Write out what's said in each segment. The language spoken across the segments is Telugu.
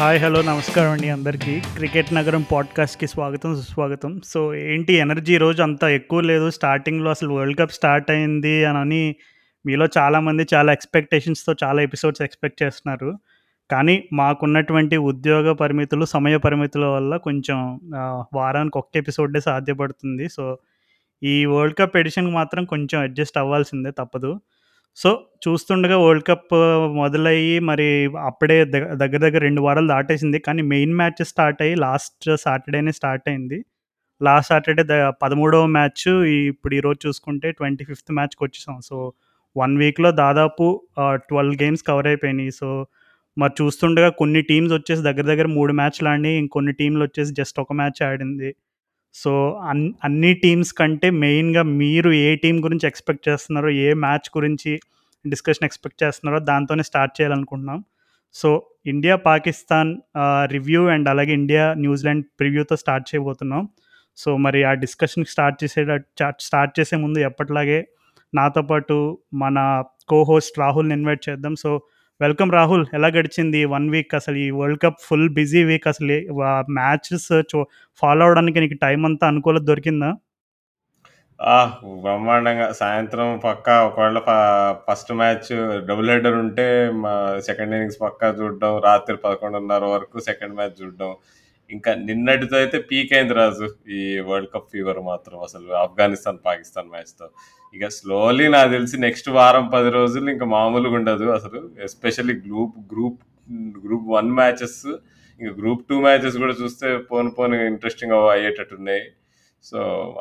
హాయ్ హలో నమస్కారం అండి అందరికీ. క్రికెట్ నగరం పాడ్కాస్ట్కి స్వాగతం సుస్వాగతం. సో ఏంటి ఎనర్జీ రోజు అంత ఎక్కువ లేదు. స్టార్టింగ్లో అసలు వరల్డ్ కప్ స్టార్ట్ అయింది అని మీలో చాలామంది చాలా ఎక్స్పెక్టేషన్స్తో చాలా ఎపిసోడ్స్ ఎక్స్పెక్ట్ చేస్తున్నారు. కానీ మాకున్నటువంటి ఉద్యోగ పరిమితులు సమయ పరిమితుల వల్ల కొంచెం వారానికి ఒక్క ఎపిసోడే సాధ్యపడుతుంది. సో ఈ వరల్డ్ కప్ ఎడిషన్కి మాత్రం కొంచెం అడ్జస్ట్ అవ్వాల్సిందే తప్పదు. సో చూస్తుండగా వరల్డ్ కప్ మొదలయ్యి మరి అప్పుడే దగ్గర దగ్గర రెండు వారాలు దాటేసింది. కానీ మెయిన్ మ్యాచ్ స్టార్ట్ అయ్యి లాస్ట్ సాటర్డేనే స్టార్ట్ అయింది. లాస్ట్ సాటర్డే ద పదమూడవ మ్యాచ్ ఇప్పుడు ఈరోజు చూసుకుంటే ట్వంటీ ఫిఫ్త్ మ్యాచ్కి వచ్చేసాం. సో వన్ వీక్లో దాదాపు ట్వెల్వ్ గేమ్స్ కవర్ అయిపోయినాయి. సో మరి చూస్తుండగా కొన్ని టీమ్స్ వచ్చేసి దగ్గర దగ్గర మూడు మ్యాచ్లు ఆడి ఇంకొన్ని టీంలు వచ్చేసి జస్ట్ ఒక మ్యాచ్ ఆడింది. సో అన్ అన్ని టీమ్స్ కంటే మెయిన్గా మీరు ఏ టీం గురించి ఎక్స్పెక్ట్ చేస్తున్నారో ఏ మ్యాచ్ గురించి డిస్కషన్ ఎక్స్పెక్ట్ చేస్తున్నారో దాంతోనే స్టార్ట్ చేయాలనుకుంటున్నాం. So India Pakistan review and అలాగే ఇండియా న్యూజిలాండ్ ప్రివ్యూతో స్టార్ట్ చేయబోతున్నాం. సో మరి ఆ డిస్కషన్ స్టార్ట్ చేసే స్టార్ట్ చేసే ముందు ఎప్పటిలాగే నాతో పాటు మన కో హోస్ట్ రాహుల్ని ఇన్వైట్ చేద్దాం. సో వెల్కమ్ రాహుల్ ఎలా గడిచింది వన్ వీక్ అసలు ఈ world cup full busy week అసలు మ్యాచెస్ చూ ఫాలో అవడానికి నీకు టైం అంతా అనుకూలత దొరికిందా ఆ! బ్రహ్మాండంగా. సాయంత్రం పక్కా ఒకవేళ ఫస్ట్ మ్యాచ్ డబుల్ హెడర్ ఉంటే మా సెకండ్ ఇన్నింగ్స్ పక్కా చూడడం. రాత్రి 11:30 వరకు సెకండ్ మ్యాచ్ చూడడం. ఇంకా నిన్నటితో అయితే పీక్ అయింది రాజు. ఈ వరల్డ్ కప్ ఫీవర్ మాత్రం అసలు ఆఫ్ఘనిస్తాన్, పాకిస్తాన్ మ్యాచ్‌తో. ఇక స్లోలీ నాకు తెలిసి నెక్స్ట్ వారం పది రోజులు ఇంకా మామూలుగా ఉండదు అసలు. Especially group group group one matches ఇంకా గ్రూప్ టూ మ్యాచెస్ కూడా చూస్తే పోను పోను ఇంట్రెస్టింగ్ అయ్యేటట్టున్నాయి. సో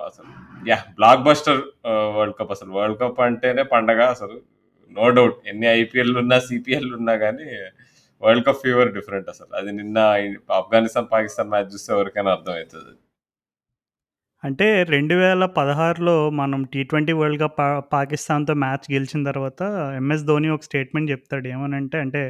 అసలు yeah blockbuster world cup అసలు. వరల్డ్ కప్ అంటేనే పండగ అసలు. No doubt. ఎన్ని ఐపీఎల్ ఉన్నా సిపిఎల్ సీపీఎల్‌లున్నా కానీ వరల్డ్ కప్ ఫీవర్ డిఫరెంట్ అసలు. అది నిన్న ఆఫ్ఘనిస్తాన్, పాకిస్తాన్ మ్యాచ్ చూస్తే ఎవరికైనా అర్థమవుతుంది అంటే 2016లో మనం టీ ట్వంటీ వరల్డ్ కప్ పా పాకిస్తాన్‌తో మ్యాచ్ గెలిచిన తర్వాత ఎంఎస్ ధోని ఒక స్టేట్మెంట్ చెప్తాడు. ఏమనంటే అంటే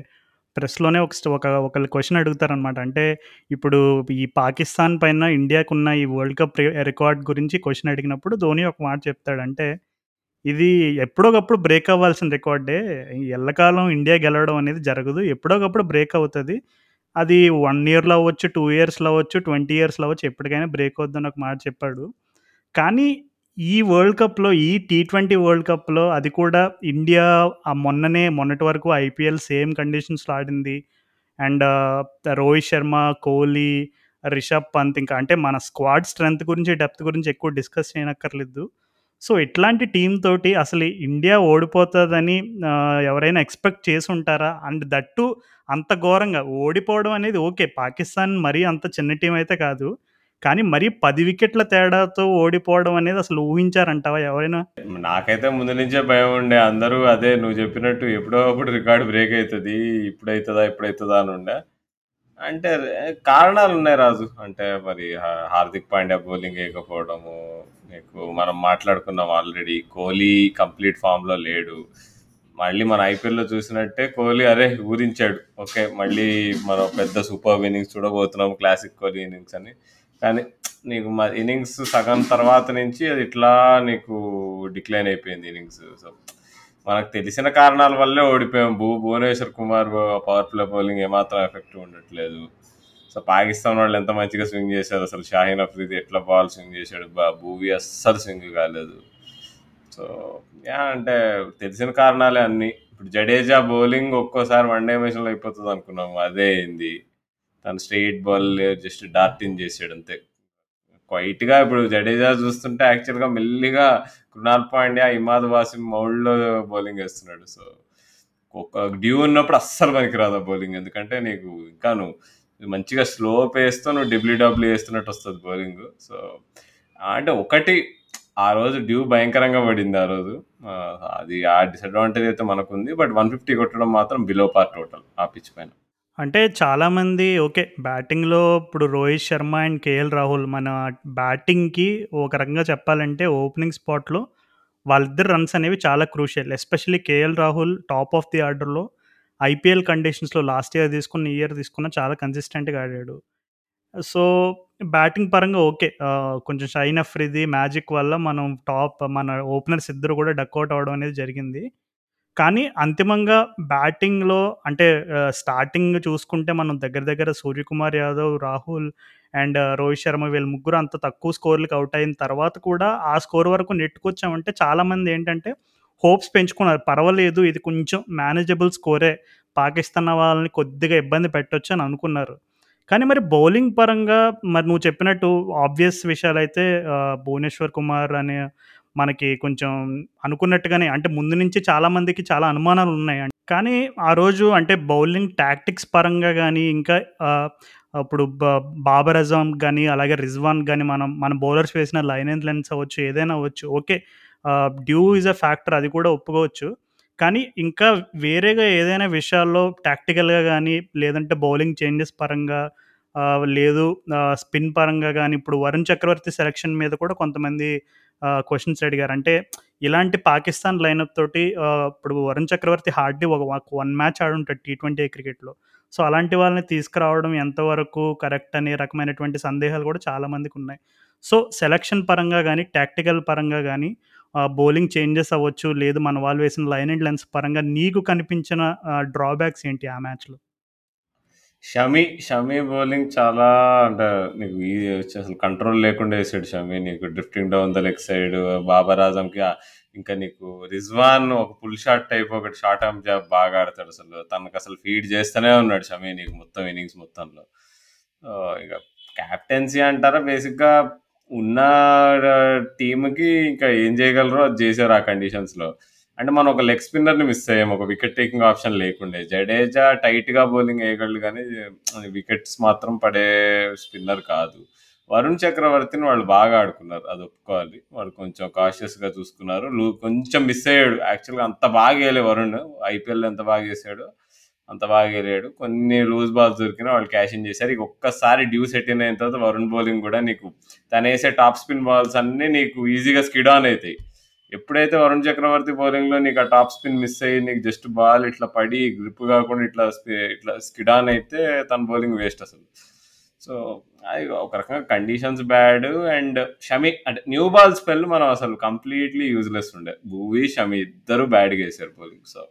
ప్రెస్‌లోనే ఒక ఒక ఒకళ్ళు క్వెషన్ అడుగుతారనమాట. అంటే ఇప్పుడు ఈ పాకిస్తాన్ పైన ఇండియాకున్న ఈ వరల్డ్ కప్ రి రికార్డ్ గురించి క్వెషన్ అడిగినప్పుడు ధోని ఒక మాట చెప్తాడు. అంటే ఇది ఎప్పుడోకప్పుడు బ్రేక్ అవ్వాల్సిన రికార్డే. ఎల్లకాలం ఇండియా గెలవడం అనేది జరగదు. ఎప్పుడోకప్పుడు బ్రేక్ అవుతది. అది వన్ ఇయర్‌లో అవ్వచ్చు, టూ ఇయర్స్‌లో అవ్వచ్చు, 20 ఇయర్స్‌లో అవ్వచ్చు. ఎప్పటికైనా బ్రేక్ అవుద్దని ఒక మాట చెప్పాడు. కానీ ఈ వరల్డ్ కప్‌లో ఈ టీ ట్వంటీ వరల్డ్ కప్‌లో అది కూడా ఇండియా ఆ మొన్ననే మొన్నటి వరకు ఐపీఎల్ సేమ్ కండిషన్స్‌లో ఆడింది. అండ్ రోహిత్ శర్మ, కోహ్లీ, రిషబ్ పంత్ ఇంకా అంటే మన స్క్వాడ్ స్ట్రెంత్ గురించి, డెప్త్ గురించి ఎక్కువ డిస్కస్ చేయనక్కర్లేదు. సో ఇట్లాంటి టీమ్ తోటి అసలు ఇండియా ఓడిపోతుందని uh, ఎవరైనా ఎక్స్‌పెక్ట్ చేసి ఉంటారా అండ్ దట్టు అంత ఘోరంగా ఓడిపోవడం అనేది ఓకే. పాకిస్తాన్ మరీ అంత చిన్న టీం అయితే కాదు. కానీ మరీ పది వికెట్ల తేడాతో ఓడిపోవడం అనేది అసలు ఊహించారంటావా ఎవరైనా? నాకైతే ముందు నుంచే భయం ఉండే. అందరూ అదే నువ్వు చెప్పినట్టు ఎప్పుడో అప్పుడు రికార్డ్ బ్రేక్ అవుతుంది ఇప్పుడైతుందా ఇప్పుడైతుందా అని ఉండే. అంటే కారణాలు ఉన్నాయి రాజు. అంటే మరి హార్దిక్ పాండ్యా బౌలింగ్ వేయకపోవడము నీకు మనం మాట్లాడుకున్నాం ఆల్రెడీ. కోహ్లీ కంప్లీట్ ఫామ్‌లో లేడు. మళ్ళీ మన ఐపీఎల్‌లో చూసినట్టే కోహ్లీ అరే! ఊరించాడు. ఓకే. మళ్ళీ మనం పెద్ద సూపర్ ఇన్నింగ్స్ చూడబోతున్నాం క్లాసిక్ కోహ్లీ ఇన్నింగ్స్ అని. కానీ నీకు మా ఇన్నింగ్స్ సగం తర్వాత నుంచి అది ఇట్లా నీకు డిక్లైన్ అయిపోయింది ఇన్నింగ్స్. సో, మనకు తెలిసిన కారణాల వల్లే ఓడిపోయాం. భూ Bhuvneshwar Kumar power play bowling ఏమాత్రం ఎఫెక్టివ్ ఉండట్లేదు. సో, పాకిస్తాన్ వాళ్ళు ఎంత మంచిగా స్వింగ్ చేశారు అసలు. షాహీన్ అఫ్రీది ఎట్లా బాల్ స్వింగ్ చేశాడు. భూవి అస్సలు స్వింగ్ కాలేదు. సో, యా అంటే తెలిసిన కారణాలే అన్నీ. ఇప్పుడు జడేజా బౌలింగ్ ఒక్కోసారి వన్ డైమెన్షన్‌లో అయిపోతది అనుకున్నాం అదే అయింది. తను స్ట్రెయిట్ బాల్ జస్ట్ డార్టింగ్ చేసాడు అంతే. క్వైట్‌గా ఇప్పుడు జడేజా చూస్తుంటే యాక్చువల్‌గా మెల్లిగా కృణాల్ పాండ్యా, ఇమాద్ వాసిం మౌల్డ్‌లో బౌలింగ్ ఏస్తున్నాడు. సో, ఒక డ్యూ ఉన్నప్పుడు అస్సలు పనికిరాదు ఆ బౌలింగ్. ఎందుకంటే నీకు ఇంకా నువ్వు మంచిగా స్లో పేస్‌తో నువ్వు డబ్ల్యూడబ్ల్యూ ఏస్తున్నట్టు వస్తది బౌలింగ్. సో, అంటే ఒకటి ఆ రోజు డ్యూ భయంకరంగా పడింది ఆ రోజు. అది ఆ డిసడ్వాంటేజ్ అయితే మనకుంది. బట్ 150 కొట్టడం మాత్రం బిలో పార్ టోటల్ ఆ పిచ్ పైన. అంటే చాలామంది ఓకే. బ్యాటింగ్‌లో ఇప్పుడు రోహిత్ శర్మ అండ్ కేఎల్ రాహుల్ మన బ్యాటింగ్‌కి ఒక రకంగా చెప్పాలంటే ఓపెనింగ్ స్పాట్‌లో వాళ్ళిద్దరు రన్స్ అనేవి చాలా crucial. Especially KL Rahul top of the ఆర్డర్‌లో ఐపీఎల్ కండిషన్స్‌లో లాస్ట్ ఇయర్ తీసుకున్న, ఈ ఇయర్ తీసుకున్న చాలా కన్సిస్టెంట్‌గా ఆడాడు. సో, బ్యాటింగ్ పరంగా ఓకే. ఆహ్, కొంచెం షైన్ అఫ్రిది మ్యాజిక్ వల్ల మనం టాప్ మన ఓపెనర్స్ ఇద్దరు కూడా డకౌట్ అవ్వడం అనేది జరిగింది. కానీ అంతిమంగా బ్యాటింగ్‌లో అంటే ఆహ్, స్టార్టింగ్ చూసుకుంటే మనం దగ్గర దగ్గర 'సూర్యకుమార్ యాదవ్', 'రాహుల్' అండ్ 'రోహిత్ శర్మ' వీళ్ళు ముగ్గురు అంత తక్కువ స్కోర్‌లకి ఔట్ అయిన తర్వాత కూడా ఆ స్కోర్ వరకు నెట్టుకొచ్చామంటే చాలామంది ఏంటంటే హోప్స్ పెంచుకున్నారు. పర్వాలేదు ఇది కొంచెం మేనేజబుల్ స్కోరే. పాకిస్తాన్ వాళ్ళని కొద్దిగా ఇబ్బంది పెట్టొచ్చు అని అనుకున్నారు. కానీ మరి బౌలింగ్ పరంగా మరి నువ్వు చెప్పినట్టు ఆబ్వియస్ విషయాలైతే ఆహ్, 'భువనేశ్వర్ కుమార్' అనే మనకి కొంచెం అనుకున్నట్టుగానే అంటే ముందు నుంచి చాలా అనుమానాలు చాలా అనుమానాలున్నాయి. కానీ ఆ రోజు అంటే బౌలింగ్ టాక్టిక్స్ పరంగా గానీ, ఇంకా ఆహ్, ఇప్పుడు బ 'బాబర్ అజమ్ గానీ, అలాగే 'రిజ్వాన్' గానీ మనం మన బౌలర్స్ వేసిన లైన్ అండ్ లెన్స్ అవ్వచ్చు, ఏదైనా అవ్వచ్చు. ఓకే. ఆహ్, డ్యూ ఈజ్ ఎ ఫ్యాక్టర్ అది కూడా ఒప్పుకోవచ్చు. కానీ ఇంకా వేరేగా ఏదైనా విషయాల్లో టాక్టికల్‌గా గానీ, లేదంటే బౌలింగ్ చేంజెస్ పరంగా ఆహ్, లేదు ఆహ్, స్పిన్ పరంగా గానీ, ఇప్పుడు 'వరుణ్ చక్రవర్తి' సెలక్షన్ మీద కూడా కొంతమంది ఆహ్, క్వెషన్స్ అడిగారు. అంటే ఇలాంటి పాకిస్తాన్ లైనప్ తోటి ఆహ్, ఇప్పుడు 'వరుణ్ చక్రవర్తి' హార్డ్‌లీ ఒక ఒక 1 మ్యాచ్ ఆడుంటాడు టీ ట్వెంటీ క్రికెట్‌లో. సో, అలాంటి వాళ్ళని తీసుకురావడం ఎంతవరకు కరెక్ట్ అనే రకమైనటువంటి సందేహాలు కూడా చాలా మందికున్నాయి. సో, సెలక్షన్ పరంగా గానీ, టాక్టికల్ పరంగా గానీ, బౌలింగ్ చేంజెస్ అవ్వచ్చు, లేదు మన వాళ్ళు వేసిన లైన్ అండ్ లెన్స్ పరంగా నీకు కనిపించిన డ్రాబ్యాక్స్ ఏంటి ఆ మ్యాచ్‌లో? షమి, షమి బౌలింగ్ చాలా అంటే నీకు అసలు కంట్రోల్ లేకుండా వేసాడు షమి. నీకు drifting down the leg side 'Babar ఆజంకి ఇంకా నీకు 'రిజ్వాన్' ఒక పుల్ షాట్ టైప్ ఒకటి షార్ట్ ఆర్మ్ జాబ్ బాగా తనకు అసలు ఫీడ్ చేస్తూనే ఉన్నాడు షమి నీకు మొత్తం ఇన్నింగ్స్ మొత్తంలో. ఇక క్యాప్టెన్సీ అంటారా బేసిక్‌గా ఉన్న టీమ్‌కి ఇంకా ఏం చేయగలరో అది చేశారు ఆ కండిషన్స్‌లో. అంటే మనం ఒక లెగ్ స్పిన్నర్‌ని మిస్ అయ్యాం. ఒక వికెట్ టేకింగ్ ఆప్షన్ లేకుండే. జడేజా టైట్‌గా బౌలింగ్ ఏయగలడు గానీ, వికెట్స్ మాత్రం పడే స్పిన్నర్ కాదు. వరుణ్ చక్రవర్తిని వాళ్ళు బాగా ఆడుకున్నారు. అది ఒప్పుకోవాలి. వాళ్ళు కొంచెం కాషియస్‌గా చూసుకున్నారు. లు కొంచెం మిస్ అయ్యాడు. యాక్చువల్‌గా అంత బాగా ఏయలే వరుణ్. ఐపీఎల్‌లో ఎంత బాగా చేసాడో అంత బాగా ఏయలేడు. కొన్ని లూజ్ బాల్స్ దొరికినా వాళ్ళు క్యాష్ ఇన్ చేశారు. ఇక ఒక్కసారి డ్యూ సెట్ ఇన్ అయిన తర్వాత వరుణ్ బౌలింగ్ కూడా నీకు తనేసే టాప్ స్పిన్ బాల్స్ అన్నీ నీకు ఈజీగా స్కిడ్ ఆన్ అవుతాయి ఎప్పుడైతే వరుణ్ చక్రవర్తి బౌలింగ్‌లో నీకు ఆ టాప్ స్పిన్ మిస్ అయ్యి నీకు జస్ట్ బాల్ ఇట్లా పడి గ్రిప్ కాకుండా ఇట్లా స్పి ఇట్లా స్కిడ్ ఆన్ అయితే తన బౌలింగ్ వేస్ట్ అసలు. సో, అది ఒక రకంగా కండిషన్స్ బ్యాడ్ అండ్ షమి అంటే న్యూ బాల్ స్పెల్ మనం అసలు కంప్లీట్‌లీ యూజ్‌లెస్ ఉండే. భువి, షమి ఇద్దరు బ్యాడ్‌గా వేసారు బౌలింగ్. సో,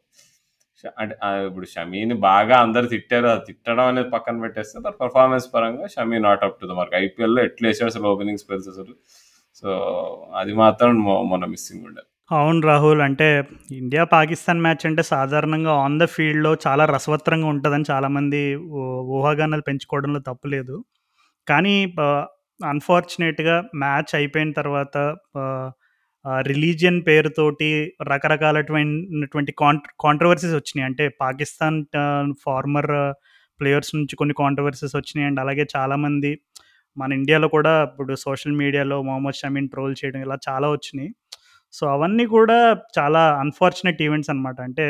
అంటే ఇప్పుడు షమీని బాగా అందరు తిట్టారు. అది తిట్టడం అనేది పక్కన పెట్టేస్తే తన పర్ఫార్మెన్స్ పరంగా Shami not up to the mark. ఐపీఎల్‌లో ఎట్లా ఏసాడు అసలు ఓపెనింగ్ స్పెల్స్ అసలు. సో, అది మాత్రం మన మిస్సింగ్ ఉండదు అవును రాహుల్. అంటే ఇండియా, పాకిస్తాన్ మ్యాచ్ అంటే సాధారణంగా ఆన్ ద ఫీల్డ్‌లో చాలా రసవత్రంగా ఉంటుందని చాలామంది ఊహాగానాలు పెంచుకోవడంలో తప్పు లేదు. కానీ అన్‌ఫార్చునేట్‌గా మ్యాచ్ అయిపోయిన తర్వాత రిలీజియన్ పేరుతోటి రకరకాలటువంటి కాంట్ కాంట్రోవర్సీస్ వచ్చినాయి. అంటే పాకిస్తాన్ ఫార్మర్ ప్లేయర్స్ నుంచి కొన్ని కాంట్రోవర్సీస్ వచ్చినాయి. అండ్ అలాగే చాలామంది మన ఇండియాలో కూడా ఇప్పుడు సోషల్ మీడియాలో మొహమ్మద్ షమీన్ ట్రోల్ చేయడం ఇలా చాలా వచ్చినాయి. సో, అవన్నీ కూడా చాలా అన్‌ఫార్చునేట్ ఈవెంట్స్ అనమాట. అంటే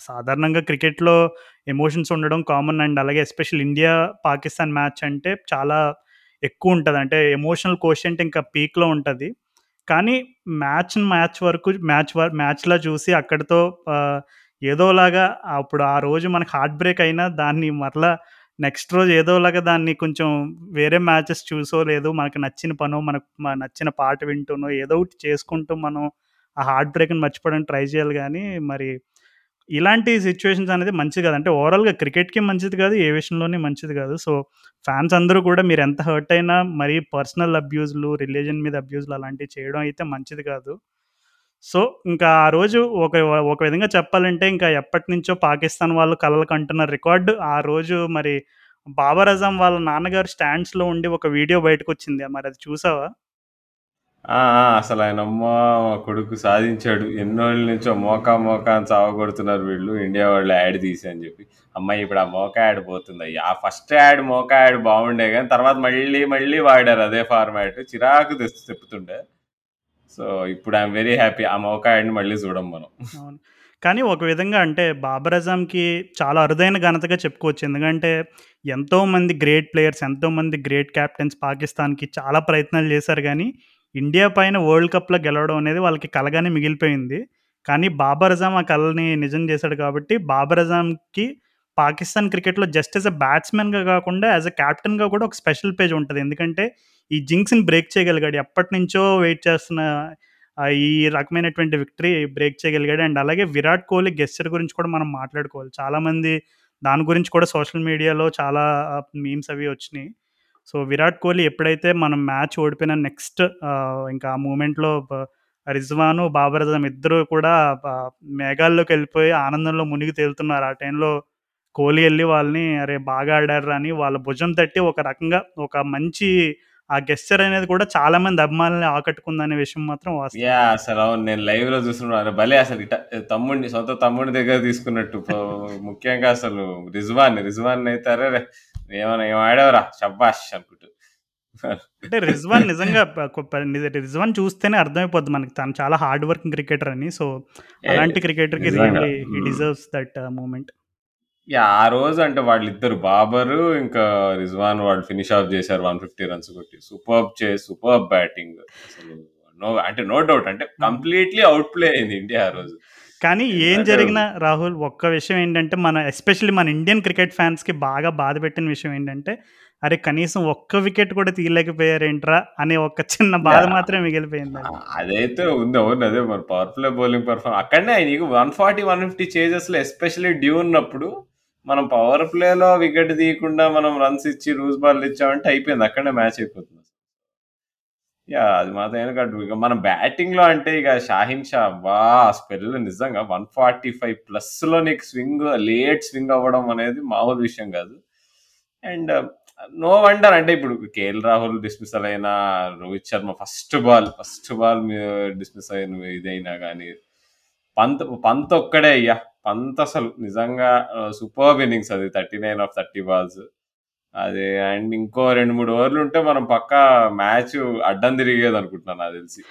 సాధారణంగా క్రికెట్‌లో ఎమోషన్స్ ఉండడం కామన్ అండ్ అలాగే ఎస్పెషల్ ఇండియా, పాకిస్తాన్ మ్యాచ్ అంటే చాలా ఎక్కువ ఉంటుంది అంటే ఎమోషనల్ కోషెంట్ ఇంకా పీక్‌లో ఉంటుంది కానీ మ్యాచ్‌ని మ్యాచ్ వరకు మ్యాచ్ మ్యాచ్లో చూసి అక్కడితో ఏదోలాగా అప్పుడు ఆ రోజు మనకు హార్ట్ బ్రేక్ అయినా దాన్ని మరలా నెక్స్ట్ రోజు ఏదోలాగా దాన్ని కొంచెం వేరే మ్యాచెస్ చూసో, లేదు మనకు నచ్చిన పనో, మనకు నచ్చిన పాట వింటూనో ఏదో ఒకటి చేసుకుంటూ మనం ఆ హార్ట్ బ్రేక్‌ని మర్చిపోవడానికి ట్రై చేయాలి కానీ మరి ఇలాంటి సిచ్యువేషన్స్ అనేది మంచిది కాదు. అంటే ఓవరాల్‌గా క్రికెట్‌కి మంచిది కాదు. ఏ విషయంలోనే మంచిది కాదు. సో, ఫ్యాన్స్ అందరూ కూడా మీరు ఎంత హర్ట్ అయినా మరీ పర్సనల్ అబ్యూజ్‌లు, రిలీజన్ మీద అబ్యూజ్‌లు అలాంటివి చేయడం అయితే మంచిది కాదు. సో, ఇంకా ఆ రోజు ఒక ఒక విధంగా చెప్పాలంటే ఇంకా ఎప్పటినుంచో పాకిస్తాన్ వాళ్ళు కలలు అంటున్న రికార్డు ఆ రోజు మరి 'బాబర్ అజమ్' వాళ్ళ నాన్నగారు స్టాండ్స్‌లో ఉండి ఒక వీడియో బయటకొచ్చింది. మరి అది చూసావా? ఆ! ఆ! అసలాయనమ్మ మా కొడుకు సాధించాడు. ఎన్నోళ్ళ నుంచో మోకా మోకా అని చావగొడుతున్నారు వీళ్ళు ఇండియా వాళ్ళు యాడ్ తీసి అని చెప్పి. అమ్మాయి ఇప్పుడు ఆ మోకా యాడ్ పోతుందయ్యా. ఆ ఫస్ట్ యాడ్ మోకా యాడ్ బాగుండే కానీ తర్వాత మళ్ళీ మళ్ళీ వాడారు అదే ఫార్మాట్. చిరాకు తెస్ తెప్పుతుండే. సో, ఇప్పుడు ఐయామ్ వెరీ హ్యాపీ. ఆ మోకా యాడ్‌ని మళ్ళీ చూడం మనం. అవును. కానీ ఒక విధంగా అంటే 'బాబర్ అజామ్'కి చాలా అరుదైన ఘనతగా చెప్పుకోవచ్చు. ఎందుకంటే ఎంతోమంది గ్రేట్ ప్లేయర్స్, ఎంతోమంది గ్రేట్ కెప్టెన్స్ పాకిస్తాన్‌కి చాలా ప్రయత్నాలు చేశారు గానీ, ఇండియా పైన వరల్డ్ కప్‌లో గెలవడం అనేది వాళ్ళకి కలగానే మిగిలిపోయింది. కానీ 'బాబర్ అజామ్ ఆ కళని నిజం చేశాడు కాబట్టి 'బాబర్ అజామ్కి పాకిస్తాన్ క్రికెట్‌లో జస్ట్ యాజ్ ఎ బ్యాట్స్‌మెన్‌గా కాకుండా యాజ్ అ క్యాప్టెన్గా కూడా ఒక స్పెషల్ పేజ్ ఉంటుంది ఎందుకంటే ఈ జింక్స్‌ని బ్రేక్ చేయగలిగాడు. ఎప్పటినుంచో వెయిట్ చేస్తున్న ఈ రకమైనటువంటి విక్టరీ బ్రేక్ చేయగలిగాడు. అండ్ అలాగే విరాట్ కోహ్లీ గెస్టర్ గురించి కూడా మనం మాట్లాడుకోవాలి. చాలామంది దాని గురించి కూడా సోషల్ మీడియాలో చాలా మీమ్స్ అవి వచ్చినాయి సో, విరాట్ కోహ్లీ ఎప్పుడైతే మనం మ్యాచ్ ఓడిపోయిన నెక్స్ట్ ఇంకా ఆ మూమెంట్‌లో రిజ్వాను, బాబర్ అజం ఇద్దరు కూడా మేఘాల్లోకి వెళ్ళిపోయి ఆనందంలో మునిగి తేలుతున్నారు. ఆ టైంలో కోహ్లీ వెళ్ళి వాళ్ళని "అరే! బాగా ఆడారు అని వాళ్ళ భుజం తట్టి ఒక రకంగా ఒక మంచి ఆ గెస్చర్ అనేది కూడా చాలా మంది అభిమానులని ఆకట్టుకుందనే విషయం మాత్రం అసలు అవును. నేను లైవ్‌లో చూస్తున్నాను. భలే అసలు ఇట తమ్ముడిని సొంత తమ్ముడి దగ్గర తీసుకున్నట్టు ముఖ్యంగా అసలు రిజ్వాన్, రిజ్వాన్ అయితే అరే ఏం ఆడావురా షబ్బాష్ అనుకుంటూ. అంటే రిజ్వాన్ నిజంగా కొ రిజ్వాన్ చూస్తేనే అర్థమైపోద్ది మనకి తను చాలా హార్డ్ వర్కింగ్ క్రికెటర్ అని. సో, అలాంటి హి హ్మ్. Deserves that moment. ఆ రోజు అంటే వాళ్ళిద్దరు బాబరు ఇంకా రిజ్వాన్ వాళ్ళు ఫినిష్ ఆఫ్ చేశారు 150 రన్స్ కొట్టి. Superb chase, superb batting. అసలు నో అంటే నో డౌట్ అంటే. కంప్లీట్‌లీ అవుట్ ప్లే అయింది ఇండియా ఆ రోజు. కానీ ఏం జరిగినా రాహుల్ ఒక్క విషయం ఏంటంటే మన ఎస్పెషల్లీ మన ఇండియన్ క్రికెట్ ఫ్యాన్స్‌కి బాగా బాధపెట్టిన విషయం ఏంటంటే, అరే! కనీసం ఒక్క వికెట్ కూడా తీయలేకపోయారేంట్రా అనే ఒక చిన్న బాధ! మాత్రమే మిగిలిపోయిందది. ఆ! అదైతే ఉంది. అవును. అదే మరి పవర్ ప్లే బౌలింగ్ పెర్ఫార్మ్ అక్కడనే నీకు 140, 150 చేజెస్‌లో ఎస్పెషల్లీ డ్యూ ఉన్నప్పుడు మనం పవర్ ప్లేలో వికెట్ తీయకుండా మనం రన్స్ ఇచ్చి లూజ్ బాల్ ఇచ్చామంటే అయిపోయింది. అక్కడనే మ్యాచ్ అయిపోతుంది. యాహ్! అది మాత్రం ఎందుకంటే ఇక మన బ్యాటింగ్‌లో అంటే ఇక షాహీన్ షా అబ్బా! ఆ స్పెల్ నిజంగా 145 ప్లస్‌లో నీకు స్వింగ్ లేట్ స్వింగ్ అవ్వడం అనేది మామూలు విషయం కాదు. అండ్ నో వండర్ అంటే ఇప్పుడు కేఎల్ రాహుల్ డిస్మిసల్ అయినా, Rohit Sharma first ball, first ball మీ డిస్మిస్ అయిన ఇదైనా కానీ పంత్ పంత్ ఒక్కడే అయ్యా! పంత్ అసలు నిజంగా ఆహ్, సూపర్బ్ ఇన్నింగ్స్ అది 39 ఆఫ్ 30 బాల్స్. అది అండ్ ఇంకో 2, 3 ఓవర్లు ఉంటే మనం పక్కా మ్యాచ్ అడ్డం తిరిగేదనుకుంటున్నాను నాకు తెలిసి.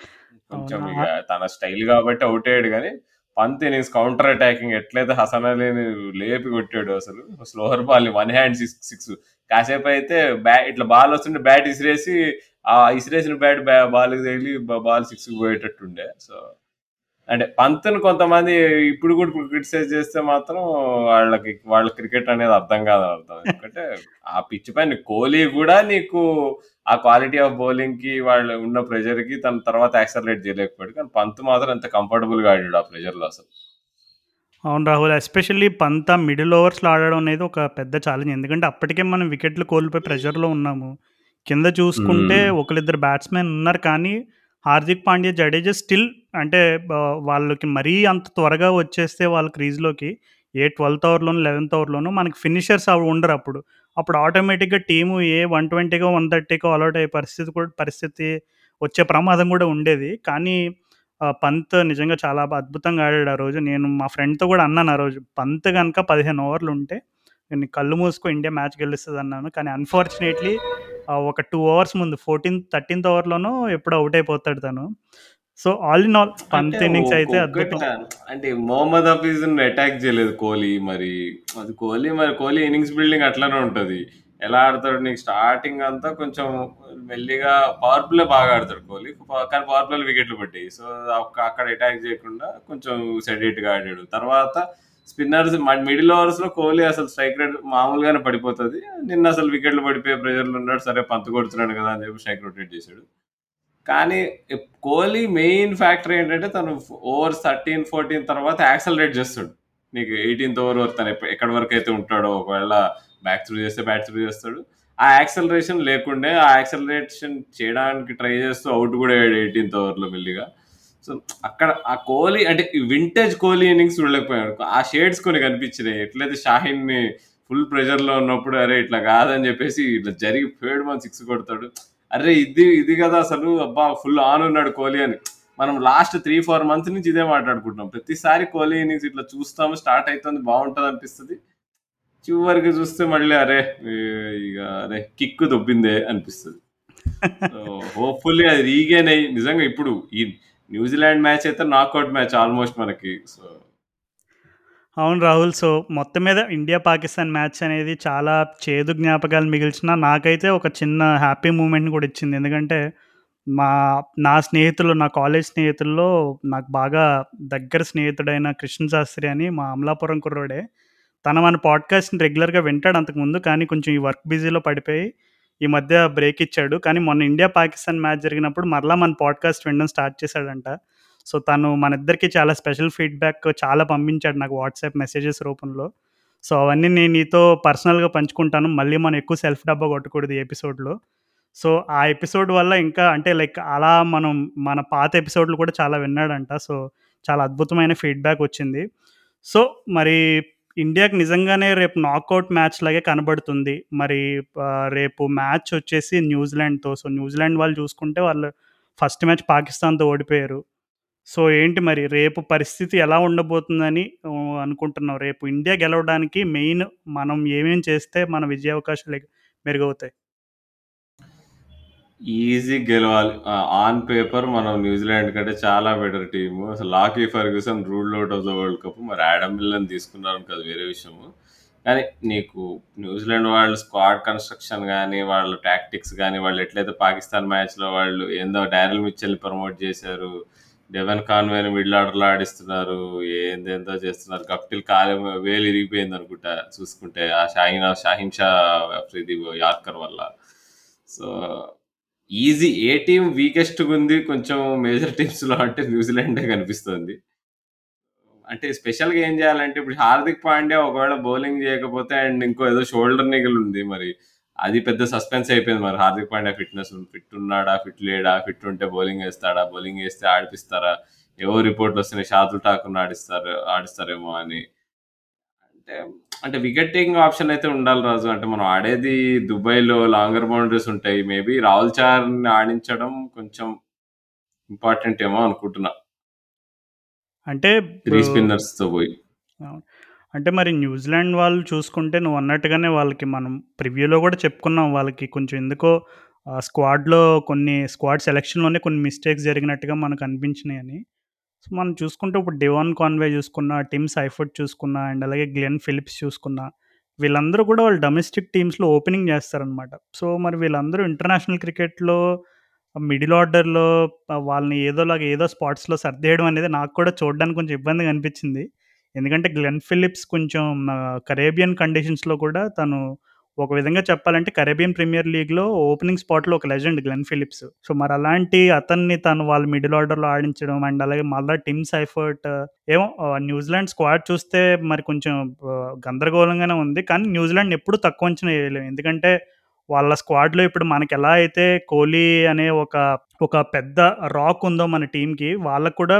కొంచెం అవునా? తన స్టైల్ కాబట్టి ఔట్ అయ్యాడు గానీ, పంత్ ఇన్నింగ్స్ కౌంటర్ అటాకింగ్ ఎట్లయితే హసన్ అలీని లేపి కొట్టాడో అసలు. స్లోవర్ బాల్‌ని వన్ హ్యాండ్ సిక్స్ సిక్స్ కాసేపయితే బ్యా ఇట్లా బాల్ వస్తుంటే బ్యాట్ ఇసిరేసి ఆ ఇసిరేసిన బ్యాట్ బ్యా బాల్‌కి తగిలి బ బాల్ సిక్స్‌కి పోయేటట్టుండే. సో, అంటే పంత్‌ని కొంతమంది ఇప్పుడు కూడా క్రిటిసైజ్ చేస్తే మాత్రం వాళ్ళకి వాళ్ళ క్రికెట్ అనేది అర్థం కాదని అర్థం. ఎందుకంటే ఆ పిచ్ పైన కోహ్లీ కూడా నీకు ఆ క్వాలిటీ ఆఫ్ బౌలింగ్‌కి వాళ్ళు ఉన్న ప్రెషర్‌కి తన తర్వాత యాక్సలరేట్ చేయలేకపోయాడు. కానీ పంత్ మాత్రం ఎంత కంఫర్టబుల్‌గా ఆడాడు ఆ ప్రెషర్‌లో అసలు. అవును రాహుల్. ఎస్పెషల్లీ పంత్ మిడిల్ ఓవర్స్‌లో ఆడడం అనేది ఒక పెద్ద ఛాలెంజ్. ఎందుకంటే అప్పటికే మనం వికెట్లు కోల్పోయి ప్రెషర్‌లో ఉన్నాము. కింద చూసుకుంటే హ్మ్. ఒకళ్ళిద్దరు బ్యాట్స్‌మెన్ ఉన్నారు కానీ, హార్దిక్ పాండ్యా, జడేజా స్టిల్ అంటే వాళ్ళకి మరీ అంత త్వరగా వచ్చేస్తే వాళ్ళ క్రీజ్‌లోకి ఏ ట్వెల్త్ అవర్లోనూ లెవెన్త్ అవర్లోనూ మనకి ఫినిషర్స్ అవి ఉండరు అప్పుడు అప్పుడు ఆటోమేటిక్‌గా టీము ఏ 120కో, 130కో ఆల్ ఔట్ అయ్యే పరిస్థితి కూడా పరిస్థితి వచ్చే ప్రమాదం కూడా ఉండేది. కానీ పంత్ నిజంగా చాలా అద్భుతంగా ఆడాడు ఆ రోజు. నేను మా ఫ్రెండ్‌తో కూడా అన్నాను ఆ రోజు. పంత్ కనుక పదిహేను ఓవర్లు ఉంటే నేను కళ్ళు మూసుకో ఇండియా మ్యాచ్ గెలుస్తుంది అన్నాను కానీ అన్‌ఫార్చునేట్‌లీ ఒక 2 అవర్స్ ముందు 14 13థ్ ఓవర్‌లోనో ఎప్పుడో ఔట్ అయిపోతాడు తను. So, all in all Pant innings అయితే అద్భుతం. అంటే మొహమ్మద్ హఫీజ్‌ని అటాక్ చేయలేదు కోహ్లీ మరి. అది కోహ్లీ మరి కోహ్లీ ఇన్నింగ్స్ బిల్డింగ్ అట్లనే ఉంటది. ఎలా ఆడతాడు నీకు స్టార్టింగ్ అంతా కొంచెం మెల్లిగా పవర్ ప్లే బాగా ఆడతాడు కోహ్లీ. కానీ పవర్ ప్లేలో వికెట్లు పడ్డాయి. సో, అక్క అక్కడ అటాక్ చేయకుండా కొంచెం సెడేట్‌గా ఆడాడు. తర్వాత స్పిన్నర్స్ మిడిల్ మిడిల్ ఓవర్స్‌లో కోహ్లీ అసలు స్ట్రైక్ రేట్ మామూలుగానే పడిపోతుంది నిన్న అసలు వికెట్లు పడిపోయే ప్రెజర్లు ఉన్నాడు. సరే పంత కొడుతున్నాడు కదా! అని చెప్పి స్ట్రైక్ రొటేట్ చేశాడు. కానీ కోహ్లీ మెయిన్ ఫ్యాక్టర్ ఏంటంటే తను ఓవర్స్ 13, 14 తర్వాత యాక్సలరేట్ చేస్తాడు. నీకు 18థ్ ఓవర్ వరకు తను ఎక్కడి వరకు అయితే ఉంటాడో ఒకవేళ బ్యాక్ త్రూ చేస్తే బ్యాక్ త్రూ చేస్తాడు. ఆ యాక్సలరేషన్ లేకుండే ఆ యాక్సలరేషన్ చేయడానికి ట్రై చేస్తూ అవుట్ కూడా అయ్యాడు 18థ్ ఓవర్‌లో మెల్లిగా. సో, అక్కడ ఆ కోహ్లీ అంటే వింటేజ్ కోహ్లీ ఇన్నింగ్స్ చూడలేకపోయాడు. ఆ షేడ్స్ కొన్ని కనిపించినాయి. ఎట్లయితే షాహీన్‌ని ఫుల్ ప్రెషర్‌లో ఉన్నప్పుడు అరే! ఇట్లా కాదని చెప్పేసి ఇట్లా జరిగి ఫేడ్‌మని సిక్స్ కొడతాడు. అరే! ఇది ఇది కదా అసలు అబ్బా! ఫుల్ ఆన్ ఉన్నాడు కోహ్లీ అని. మనం లాస్ట్ 3, 4 మంత్స్ నుంచి ఇదే మాట్లాడుకుంటున్నాం. ప్రతిసారి కోహ్లీ ఇన్నింగ్స్ ఇట్లా చూస్తాము స్టార్ట్ అయితుంది బాగుంటదనిపిస్తది. చివరికి చూస్తే మళ్ళీ అరే! ఇగ అరే! కిక్ దొబ్బిందే అనిపిస్తది. సో, హోప్‌ఫుల్లీ అది రీగెయిన్ అయ్యి నిజంగా ఇప్పుడు ఈ న్యూజిలాండ్ మ్యాచ్ అయితే నాకౌట్ మ్యాచ్ ఆల్‌మోస్ట్ మనకి. సో అవును రాహుల్. సో, మొత్తం మీద ఇండియా, పాకిస్తాన్ మ్యాచ్ అనేది చాలా చేదు జ్ఞాపకాలు మిగిల్చినా నాకైతే ఒక చిన్న హ్యాపీ మూమెంట్‌ని కూడా ఇచ్చింది. ఎందుకంటే మా నా స్నేహితులు నా కాలేజ్ స్నేహితుల్లో నాకు బాగా దగ్గర స్నేహితుడైన కృష్ణ శాస్త్రి అని మా అమలాపురం కుర్రోడే. తన మన పాడ్‌కాస్ట్‌ని రెగ్యులర్‌గా వింటాడు అంతకుముందు. కానీ కొంచెం ఈ వర్క్ బిజీలో పడిపోయి ఈ మధ్య బ్రేక్ ఇచ్చాడు. కానీ మొన్న ఇండియా, పాకిస్తాన్ మ్యాచ్ జరిగినప్పుడు మరలా మన పాడ్‌కాస్ట్ వినడం స్టార్ట్ చేశాడంట. సో, తను మన ఇద్దరికి చాలా స్పెషల్ ఫీడ్‌బ్యాక్ చాలా పంపించాడు నాకు వాట్సాప్ మెసేజెస్ రూపంలో. సో, అవన్నీ నేను నీతో పర్సనల్‌గా పంచుకుంటాను. మళ్ళీ మనం ఎక్కువ సెల్ఫ్ డబ్బా కొట్టకూడదు ఈ ఎపిసోడ్‌లో. సో, ఆ ఎపిసోడ్ వల్ల ఇంకా అంటే లైక్ అలా మనం మన పాత ఎపిసోడ్‌లు కూడా చాలా విన్నాడంట. సో, చాలా అద్భుతమైన ఫీడ్‌బ్యాక్ వచ్చింది. సో, మరి ఇండియాకి నిజంగానే రేపు నాకౌట్ మ్యాచ్ లాగే కనబడుతుంది. మరి రేపు మ్యాచ్ వచ్చేసి న్యూజిలాండ్‌తో. సో, న్యూజిలాండ్ వాళ్ళు చూసుకుంటే వాళ్ళు ఫస్ట్ మ్యాచ్ పాకిస్తాన్‌తో ఓడిపోయారు. సో, ఏంటి మరి రేపు పరిస్థితి ఎలా ఉండబోతుందని అనుకుంటున్నాం రేపు ఇండియా గెలవడానికి మెయిన్ మనం ఏమేం చేస్తే మన విజయావకాశాలు మెరుగవుతాయి? ఈజీ గెలవాలి. ఆన్ పేపర్ మనం న్యూజిలాండ్ కంటే చాలా బెటర్ టీము. అసలు Lockie Ferguson' ruled out of the world cup. మరి యాడమ్ మిల్లర్‌ని తీసుకున్నారనుకో అది వేరే విషయము. కానీ నీకు న్యూజిలాండ్ వాళ్ళు స్క్వాడ్ కన్‌స్ట్రక్షన్ గాని, వాళ్ళ టాక్టిక్స్ గాని, వాళ్ళు ఎట్లయితే పాకిస్తాన్ మ్యాచ్‌లో వాళ్ళు ఏందో డారెల్ మిచెల్‌ని ప్రమోట్ చేశారు. డెవన్ కాన్వేని మిడిల్ ఆర్డర్‌లో ఆడిస్తున్నారు. ఏందేందో చేస్తున్నారు. గప్టిల్ కాలు వేలు ఇరిగిపోయిందనుకుంటా చూసుకుంటే. ఆ షాహీన్ షాహీన్ షా ఇది యార్కర్ వల్ల. సో, ఈజీ ఏ టీం వీకెస్ట్ ఉంది కొంచెం మేజర్ టీమ్స్‌లో అంటే న్యూజిలాండే కనిపిస్తుంది. అంటే స్పెషల్‌గా ఏం చేయాలంటే ఇప్పుడు హార్దిక్ పాండ్యా ఒకవేళ బౌలింగ్ చేయకపోతే అండ్ ఇంకో ఏదో షోల్డర్ నిగిల్ ఉంది మరి. అది పెద్ద సస్పెన్స్ అయిపోయింది మరి హార్దిక్ పాండ్యా ఫిట్‌నెస్ ఫిట్ ఉన్నాడా? ఫిట్ లేడా? ఫిట్ ఉంటే బౌలింగ్ వేస్తాడా బౌలింగ్ వేస్తే ఆడిపిస్తారా? ఏవో రిపోర్ట్‌లు వస్తున్నాయి షాతుల్ ఠాకూర్‌ని ఆడిస్తారు ఆడిస్తారేమో అని. అంటే అంటే వికెట్ టేకింగ్ ఆప్షన్ అయితే ఉండాలి రాజు. అంటే మనం ఆడేది దుబాయ్‌లో లాంగర్ బౌండరీస్ ఉంటాయి. మేబీ రాహుల్ చార్‌ని ఆడించడం కొంచెం ఇంపార్టెంట్ ఏమో అనుకుంటున్నా. అంటే 3 స్పిన్నర్స్‌తో పోయి. అంటే మరి న్యూజిలాండ్ వాళ్ళు చూసుకుంటే నువ్వన్నట్టుగానే వాళ్ళకి మనం ప్రివ్యూలో కూడా చెప్పుకున్నాం. వాళ్ళకి కొంచెం ఎందుకో స్క్వాడ్‌లో కొన్ని స్క్వాడ్ సెలక్షన్‌లోనే కొన్ని మిస్టేక్స్ జరిగినట్టుగా మనకు అనిపించినాయని. సో, మనం చూసుకుంటే ఇప్పుడు డివాన్ కాన్వే చూసుకున్నా, టిమ్ సైఫర్ట్ చూసుకున్నా అండ్ అలాగే గ్లెన్ ఫిలిప్స్ చూసుకున్నా, వీళ్ళందరూ కూడా వాళ్ళు డొమెస్టిక్ టీమ్స్‌లో ఓపెనింగ్ చేస్తారనమాట. సో, మరి వీళ్ళందరూ ఇంటర్నేషనల్ క్రికెట్‌లో మిడిల్ ఆర్డర్‌లో వాళ్ళని ఏదోలాగా ఏదో స్పాట్స్‌లో సర్దేయడం అనేది నాకు కూడా చూడడానికి కొంచెం ఇబ్బందిగా అనిపించింది. ఎందుకంటే గ్లెన్ ఫిలిప్స్ కొంచెం కరేబియన్ కండిషన్స్‌లో కూడా తను ఒక విధంగా చెప్పాలంటే కరేబియన్ ప్రీమియర్ లీగ్‌లో ఓపెనింగ్ స్పాట్‌లో ఒక లెజెండ్ గ్లెన్ ఫిలిప్స్. సో, మరి అలాంటి అతన్ని తను వాళ్ళ మిడిల్ ఆర్డర్‌లో ఆడించడం అండ్ అలాగే మళ్ళీ టిమ్ సైఫర్ట్ ఏమో న్యూజిలాండ్ స్క్వాడ్ చూస్తే మరి కొంచెం గందరగోళంగానే ఉంది. కానీ న్యూజిలాండ్ ఎప్పుడు తక్కువ అంచనా వేయలేము ఎందుకంటే వాళ్ళ స్క్వాడ్‌లో ఇప్పుడు మనకి ఎలా అయితే కోహ్లీ అనే ఒక ఒక పెద్ద రాక్ ఉందో మన టీంకి వాళ్ళకు కూడా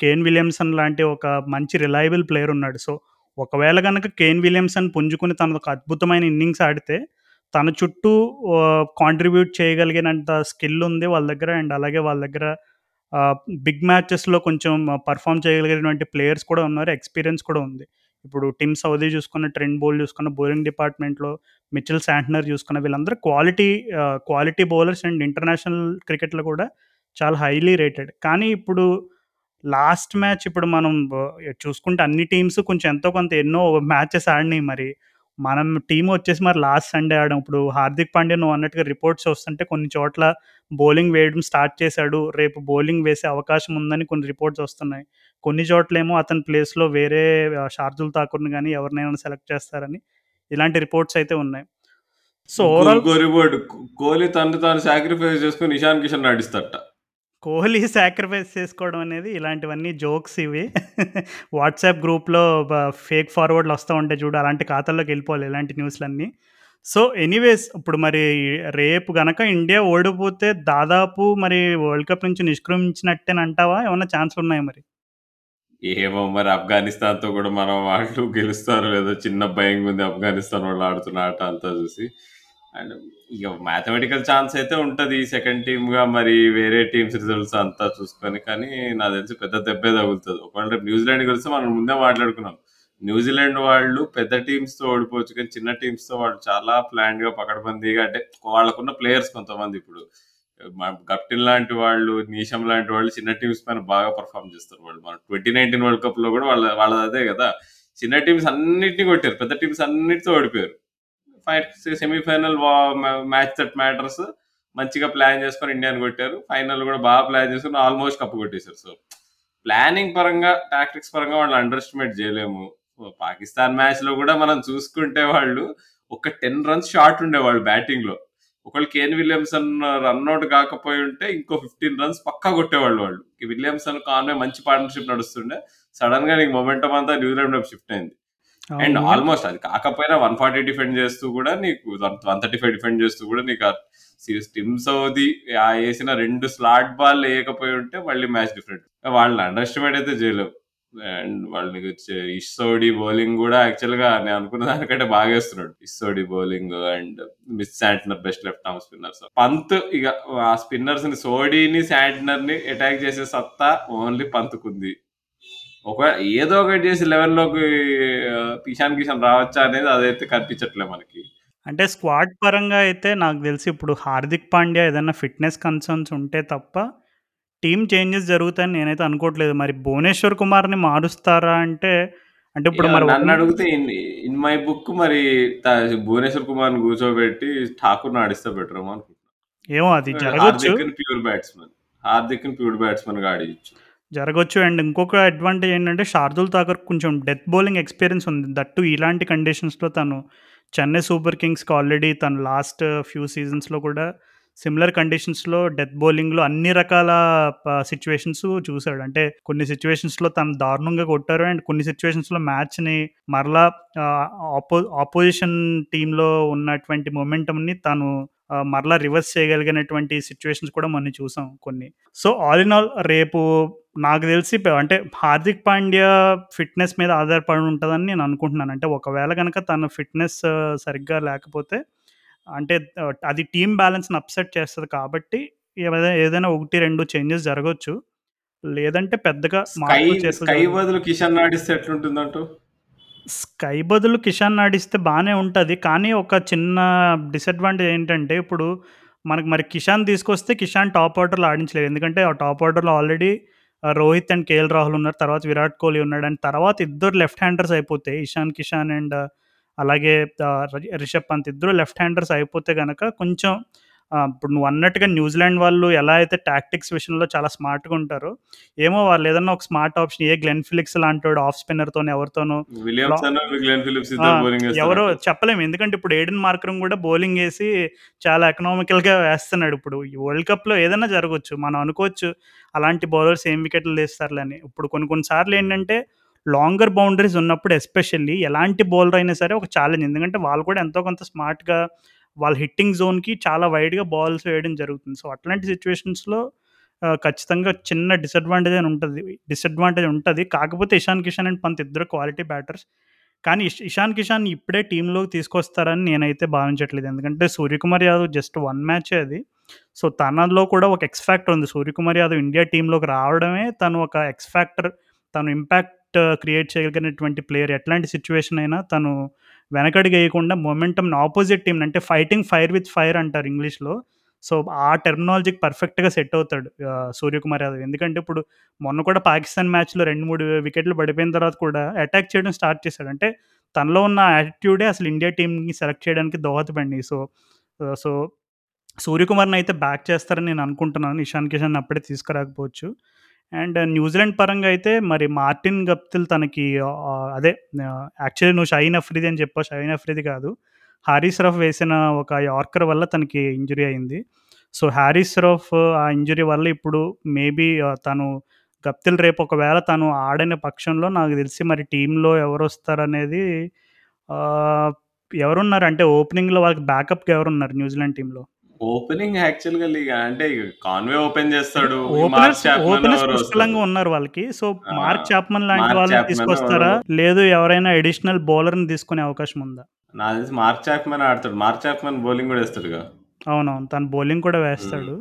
కేన్ విలియమ్సన్ లాంటి ఒక మంచి రిలయబుల్ ప్లేయర్ ఉన్నాడు. సో, ఒకవేళ కనుక కేన్ విలియమ్సన్ పుంజుకుని తన ఒక అద్భుతమైన ఇన్నింగ్స్ ఆడితే తన చుట్టూ కాంట్రిబ్యూట్ చేయగలిగినంత స్కిల్ ఉంది వాళ్ళ దగ్గర. అండ్ అలాగే వాళ్ళ దగ్గర బిగ్ మ్యాచెస్‌లో కొంచెం పర్ఫార్మ్ చేయగలిగినటువంటి ప్లేయర్స్ కూడా ఉన్నారు. ఎక్స్‌పీరియన్స్ కూడా ఉంది. ఇప్పుడు టిమ్ సౌదీ చూసుకున్న, ట్రెండ్ బౌల్ చూసుకున్న, బౌలింగ్ డిపార్ట్‌మెంట్‌లో మిచెల్ శాంట్నర్ చూసుకున్న వీళ్ళందరూ quality quality bowlers and international క్రికెట్‌లో కూడా చాలా హైలీ రేటెడ్. కానీ ఇప్పుడు లాస్ట్ మ్యాచ్ ఇప్పుడు మనం చూసుకుంటే అన్ని టీమ్స్ కొంచెం ఎంతో కొంత ఎన్నో మ్యాచెస్ ఆడినాయి మరి. మనం టీమ్ వచ్చేసి మరి లాస్ట్ సండే ఆడాం. ఇప్పుడు హార్దిక్ పాండ్యా నువ్వు అన్నట్టుగా రిపోర్ట్స్ వస్తుంటే కొన్ని చోట్ల బౌలింగ్ వేయడం స్టార్ట్ చేశాడు. రేపు బౌలింగ్ వేసే అవకాశం ఉందని కొన్ని రిపోర్ట్స్ వస్తున్నాయి. కొన్ని చోట్లేమో అతని ప్లేస్‌లో వేరే ఆహ్, షార్దుల్ ఠాకూర్‌ని గాని ఎవరినైనా సెలెక్ట్ చేస్తారని ఇలాంటి రిపోర్ట్స్ అయితే ఉన్నాయి. సో, ఓవరాల్ కోహ్లీ తనను తాను సాక్రిఫైస్ చేసుకొని ఇషాన్ కిషన్ ఆడిస్తాడట. కోహ్లీ సాక్రిఫైస్ చేసుకోవడం అనేది ఇలాంటివన్నీ జోక్స్ ఇవి. వాట్సాప్ గ్రూప్‌లో ఫేక్ ఫార్వర్డ్‌లు వస్తా ఉంటాయి చూడు అలాంటి ఖాతాల్లోకి వెళ్ళిపోవాలి ఇలాంటి న్యూస్‌లన్నీ. సో, ఎనీవేస్ ఇప్పుడు మరి రేపు గనక ఇండియా ఓడిపోతే దాదాపు మరి వరల్డ్ కప్ నుంచి నిష్క్రమించినట్టేనంటావా? ఏమైనా ఛాన్స్‌లు ఉన్నాయా మరి? ఏమో మరి ఆఫ్ఘనిస్తాన్‌తో కూడా మనం వాళ్ళు గెలుస్తారో లేదో చిన్న భయంగా ఉంది ఆఫ్ఘనిస్తాన్ వాళ్ళు ఆడుతున్న ఆట అంతా చూసి. అండ్ ఇక మ్యాథమెటికల్ ఛాన్స్ అయితే ఉంటది. సెకండ్ టీమ్‌గా మరి వేరే టీమ్స్ రిజల్ట్స్ అంతా చూసుకొని. కానీ నాకు తెలిసి పెద్ద దెబ్బే తగులుతుంది ఒకవేళ రేపు న్యూజిలాండ్ గెలిస్తే మనం ముందే మాట్లాడుకున్నాం. న్యూజిలాండ్ వాళ్ళు పెద్ద టీమ్స్‌తో ఓడిపోవచ్చు. కానీ చిన్న టీమ్స్‌తో వాళ్ళు చాలా ప్లాన్గా పకడబందీగా అంటే వాళ్ళకున్న ప్లేయర్స్ కొంతమంది ఇప్పుడు గప్టిన్ లాంటి వాళ్ళు, నీషం లాంటి వాళ్ళు చిన్న టీమ్స్ పైన బాగా పర్ఫామ్ చేస్తారు వాళ్ళు. మన 2019 వరల్డ్ కప్‌లో కూడా వాళ్ళ వాళ్ళది అదే కదా! చిన్న టీమ్స్ అన్నిటిని కొట్టారు. పెద్ద టీమ్స్ అన్నిటితో ఓడిపోయారు. ఫైవ్ సెమీఫైనల్ వా మ్యాచ్ దట్ మ్యాటర్స్ మంచిగా ప్లాన్ చేసుకొని ఇండియాని కొట్టారు. ఫైనల్ కూడా బాగా ప్లాన్ చేసుకొని ఆల్మోస్ట్ కప్పు కొట్టేశారు సో, ప్లానింగ్ పరంగా, టాక్టిక్స్ పరంగా వాళ్ళు అండర్ ఎస్టిమేట్ చేయలేము. పాకిస్తాన్ మ్యాచ్లో కూడా మనం చూసుకుంటే వాళ్ళు ఒక 10 రన్స్ షార్ట్ ఉండేవాళ్ళు బ్యాటింగ్‌లో. ఒకళ్ళు కేన్ విలియమ్సన్ రన్ అవుట్ కాకపోయి ఉంటే ఇంకో ఫిఫ్టీన్ రన్స్ పక్కా కొట్టేవాళ్ళు వాళ్ళు విలియమ్సన్ కాన్వే మంచి పార్ట్నర్షిప్ నడుస్తుండే సడన్గా నీకు మొమెంటం అంతా న్యూజిలాండ్ షిఫ్ట్ అయింది అండ్ అవును. ఆల్మోస్ట్ అది కాకపోయినా వన్ ఫార్టీ డిఫెండ్ చేస్తూ కూడా నీకు వన్ థర్టీ ఫైవ్ డిఫెండ్ చేస్తూ కూడా నీకు టిమ్ సౌదీ ఆ వేసిన రెండు స్లాట్ బాల్ వేయకపోయి ఉంటే మళ్ళీ మ్యాచ్ డిఫరెంట్. వాళ్ళని అండర్ ఎస్టిమేట్ అయితే చేయలేవు. అండ్ వాళ్ళకి ఇస్సోడి బౌలింగ్ కూడా యాక్చువల్గా నేను అనుకున్న దానికంటే బాగా వేస్తున్నాడు. Ish Sodhi bowling and Mitch Santner best left arm spinners Pant ఇక ఆ స్పిన్నర్స్ని సోడీని శాంట్నర్ని అటాక్ చేసే సత్తా ఓన్లీ పంతుకుంది ఒక ఏదో ఒకటి చేసి లెవెన్లోకి కిషాన్ కిషాన్ రావచ్చా అనేది అదైతే కనిపించట్లే మనకి. అంటే స్క్వాడ్ పరంగా అయితే నాకు తెలిసి ఇప్పుడు హార్దిక్ పాండ్యా ఏదైనా ఫిట్నెస్ కన్సర్న్స్ ఉంటే తప్ప టీమ్ చేంజెస్ జరుగుతాయని నేనైతే అనుకోవట్లేదు. మరి భువనేశ్వర్ కుమార్ని మారుస్తారా అంటే అంటే ఇప్పుడు మరి నన్ను అడిగితే ఇన్ మై బుక్ మరి భువనేశ్వర్ కుమార్ని కూర్చోబెట్టి ఠాకూర్ ఆడిస్తే బెటర్ ఏమో అనుకుంటున్నాను ఏమో అది జరగచ్చు. Hardik pure batsmen Hardik pure బ్యాట్స్మెన్గా ఆడియచ్చు. జరగచ్చు. అండ్ ఇంకొక అడ్వాంటేజ్ ఏంటంటే షార్దుల్ ఠాకూర్ కొంచెం డెత్ బౌలింగ్ ఎక్స్పీరియన్స్ ఉంది. దట్టు ఇలాంటి కండిషన్స్లో తను చెన్నై సూపర్ కింగ్స్కి ఆల్రెడీ తను లాస్ట్ ఫ్యూ సీజన్స్లో కూడా సిమిలర్ కండిషన్స్లో డెత్ బౌలింగ్లో అన్ని రకాల సిచ్యువేషన్స్ చూశాడు. అంటే కొన్ని సిచ్యువేషన్స్లో తను దారుణంగా కొట్టారు. అండ్ కొన్ని సిచ్యువేషన్స్లో మ్యాచ్ని మరలా ఆపో ఆపోజిషన్ టీంలో ఉన్నటువంటి మొమెంటమ్ని తను మరలా రివర్స్ చేయగలిగినటువంటి సిచ్యువేషన్స్ కూడా మనం చూసాం కొన్ని. సో ఆల్ ఇన్ ఆల్ రేపు నాకు తెలిసి అంటే హార్దిక్ పాండ్యా ఫిట్నెస్ మీద ఆధారపడి ఉంటుందని నేను అనుకుంటున్నాను. అంటే ఒకవేళ కనుక తన ఫిట్నెస్ సరిగ్గా లేకపోతే అంటే అది టీమ్ బ్యాలెన్స్ని అప్సెట్ చేస్తుంది కాబట్టి ఏదైనా ఏదైనా ఒకటి రెండు చేంజెస్ జరగవచ్చు లేదంటే పెద్దగా స్కై మార్పులు చేసే స్కై బదులు కిషన్ ఆడిస్తే ఎట్లుంటుందంటూ స్కై బదులు కిషాన్ ఆడిస్తే బాగానే ఉంటుంది. కానీ ఒక చిన్న డిసడ్వాంటేజ్ ఏంటంటే ఇప్పుడు మనకు మరి కిషాన్ తీసుకొస్తే కిషాన్ టాప్ ఆర్డర్లో ఆడించలేదు ఎందుకంటే ఆ టాప్ ఆర్డర్లో already Rohit and KL Rahul ఉన్నారు. తర్వాత విరాట్ కోహ్లీ ఉన్నాడు. అండ్ తర్వాత ఇద్దరు లెఫ్ట్ హ్యాండర్స్ అయిపోతాయి ఇషాన్ కిషాన్ అండ్ అలాగే రిషబ్ పంత్ ఇద్దరు లెఫ్ట్ హ్యాండర్స్ అయిపోతే కనుక కొంచెం ఇప్పుడు నువ్వు అన్నట్టుగా న్యూజిలాండ్ వాళ్ళు ఎలా అయితే టాక్టిక్స్ విషయంలో చాలా స్మార్ట్గా ఉంటారో ఏమో వాళ్ళు ఏదన్నా ఒక smart option a Glenn Phillips లాంటి ఆఫ్ స్పిన్నర్తో ఎవరితోనో ఎవరో చెప్పలేము. ఎందుకంటే ఇప్పుడు ఏడెన్ మార్కరం కూడా బౌలింగ్ వేసి చాలా ఎకనామికల్గా వేస్తున్నాడు. ఇప్పుడు ఈ వరల్డ్ కప్లో ఏదైనా జరగవచ్చు మనం అనుకోవచ్చు అలాంటి బౌలర్స్ ఏం వికెట్లు వేస్తారులని ఇప్పుడు కొన్ని కొన్నిసార్లు ఏంటంటే లాంగర్ బౌండరీస్ ఉన్నప్పుడు ఎస్పెషల్లీ ఎలాంటి బౌలర్ అయినా సరే ఒక ఛాలెంజ్ ఎందుకంటే వాళ్ళు కూడా ఎంతో కొంత స్మార్ట్గా వాళ్ళ హిట్టింగ్ జోన్కి చాలా వైడ్గా బాల్స్ వేయడం జరుగుతుంది. సో అట్లాంటి సిచ్యువేషన్స్లో ఖచ్చితంగా చిన్న డిసడ్వాంటేజ్ అని ఉంటుంది. డిసడ్వాంటేజ్ ఉంటుంది. కాకపోతే ఇషాన్ కిషాన్ అండ్ పంత్ ఇద్దరు క్వాలిటీ బ్యాటర్స్ కానీ ఇషాన్ కిషాన్ ఇప్పుడే టీంలోకి తీసుకొస్తారని నేనైతే భావించట్లేదు. ఎందుకంటే సూర్యకుమార్ యాదవ్ జస్ట్ వన్ మ్యాచే అది. సో తనలో కూడా ఒక ఎక్స్ ఫ్యాక్టర్ ఉంది. సూర్యకుమార్ యాదవ్ ఇండియా టీంలోకి రావడమే తను ఒక ఎక్స్ ఫ్యాక్టర్ తను ఇంపాక్ట్ క్రియేట్ చేయగలిగినటువంటి ప్లేయర్ ఎట్లాంటి సిచ్యువేషన్ అయినా తను వెనకడికి వేయకుండా మొమెంటమ్ ఆపోజిట్ టీం అంటే ఫైటింగ్ ఫైర్ విత్ ఫైర్ అంటారు ఇంగ్లీష్లో. సో ఆ టెర్మినాలజీకి పర్ఫెక్ట్గా సెట్ అవుతాడు సూర్యకుమార్ యాదవ్. ఎందుకంటే ఇప్పుడు మొన్న కూడా పాకిస్తాన్ మ్యాచ్లో రెండు మూడు వికెట్లు పడిపోయిన తర్వాత కూడా అటాక్ చేయడం స్టార్ట్ చేశాడు. అంటే తనలో ఉన్న యాటిట్యూడే అసలు ఇండియా టీంని సెలెక్ట్ చేయడానికి దోహదపడి సో సో సూర్యకుమార్ని అయితే బ్యాక్ చేస్తారని నేను అనుకుంటున్నాను. ఇషాన్ కిషాన్ అప్పుడే తీసుకురాకపోవచ్చు. అండ్ న్యూజిలాండ్ పరంగా అయితే మరి మార్టిన్ గప్తిల్ తనకి అదే యాక్చువల్లీ నువ్వు షైన్ అఫ్రీది అని చెప్పావు. షైన్ అఫ్రీది కాదు. హారీస్ రఫ్ వేసిన ఒక యార్కర్ వల్ల తనకి ఇంజురీ అయింది. సో హ్యారీస్ రఫ్ ఆ ఇంజురీ వల్ల ఇప్పుడు మేబీ తను గప్తిల్ రేపు ఒకవేళ తను ఆడిన పక్షంలో నాకు తెలిసి మరి టీంలో ఎవరు వస్తారనేది ఎవరున్నారు? అంటే ఓపెనింగ్లో వాళ్ళకి బ్యాకప్కి ఎవరున్నారు న్యూజిలాండ్ టీంలో? ఓపెనింగ్ యాక్చువల్గా లీగ్ అంటే కాన్వే ఓపెన్ చేస్తాడు. ఈ మార్క్ ఓపెనర్స్ చాప్మన్ ఓపెనర్స్ ఎవరో పుష్కలంగా. ఉన్నారు వాళ్ళకి. సో ఆ, మార్క్ చాప్మన్ లాంటి మార్క్ వాళ్ళని చాప్మన్ తీసుకొస్తారా? లేదు ఎవరైనా అడిషనల్ బౌలర్ని తీసుకునే అవకాశం ఉందా? నాకు తెలిసి మార్క్ చాప్మన్ ఆడతాడు. మార్క్ చాప్మన్ బౌలింగ్ కూడా వేస్తాడుగా. అవునవును తను బౌలింగ్ కూడా వేస్తాడు.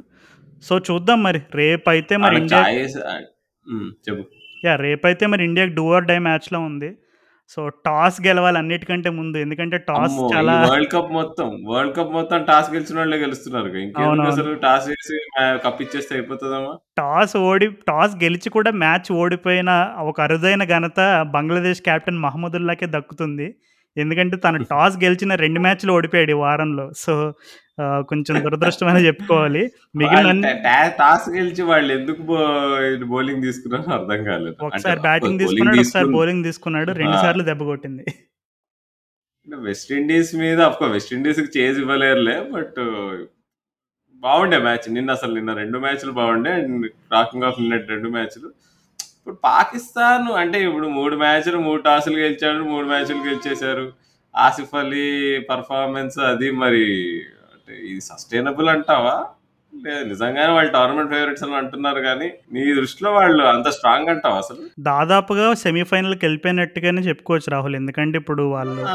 సో చూద్దాం మరి. రేపు అయితే మరి వాళ్ళకి ఇండియా చాయిస్ ఉమ్, చెప్పు. యా రేపైతే మరి ఇండియాకి డూ ఆర్ డై మ్యాచ్లో ఉంది. సో టాస్ గెలవాలి అన్నిటికంటే ముందు. ఎందుకంటే టాస్ అమ్మో ఈ చాలా వరల్డ్ కప్ మొత్తం వరల్డ్ కప్ మొత్తం టాస్ గెలిచిన వాళ్ళే గెలుస్తున్నారు. ఇంకెందుకు అవునవును. అసలు? టాస్ మ్యా- కప్ ఇచ్చేస్తే అయిపోతుందమ్మా టాస్ ఓడి టాస్ గెలిచి కూడా మ్యాచ్ ఓడిపోయిన ఒక అరుదైన ఘనత బంగ్లాదేశ్ కెప్టెన్ మహమ్మదుల్లాకే దక్కుతుంది. ఎందుకంటే తను టాస్ గెలిచిన రెండు మ్యాచ్లు ఓడిపోయాడు ఈ వారంలో. సో కొంచెం దురదృష్టమని చెప్పుకోవాలి. మిగిలిన టాస్ గెలిచి వాళ్ళు ఎందుకు బౌలింగ్ తీసుకున్నారో అర్థం కాలేదు. ఒకసారి బ్యాటింగ్ తీసుకున్నాడు ఒకసారి బౌలింగ్ తీసుకున్నాడు రెండు. సార్లు దెబ్బ కొట్టింది. వెస్ట్ ఇండీస్ మీద అఫ్కో వెస్ట్ ఇండీస్కి చేజ్ ఇవ్వలేరులే బట్ బాగుండే మ్యాచ్. నిన్న అసలు నిన్న రెండు మ్యాచ్లు బాగుండే అండ్ రాకింగ్ ఆఫ్ నిన్న రెండు మ్యాచ్లు. ఇప్పుడు పాకిస్తాన్ అంటే ఇప్పుడు మూడు మ్యాచ్లు మూడు టాసులు గెలిచాడు మూడు మ్యాచ్లు గెలిచేశారు. ఆసిఫ్ అలీ పర్ఫార్మెన్స్ అది మరి అంటే ఇది సస్టైనబుల్ అంటావా? లేదు నిజంగానే వాళ్ళు టోర్నమెంట్ ఫేవరెట్స్ అని అంటున్నారు కానీ నీ దృష్టిలో వాళ్ళు అంత స్ట్రాంగ్ అంటావా అసలు? దాదాపుగా సెమీఫైనల్కి వెళ్ళిపోయినట్టుగానే చెప్పుకోవచ్చు రాహుల్. ఎందుకంటే ఇప్పుడు వాళ్ళు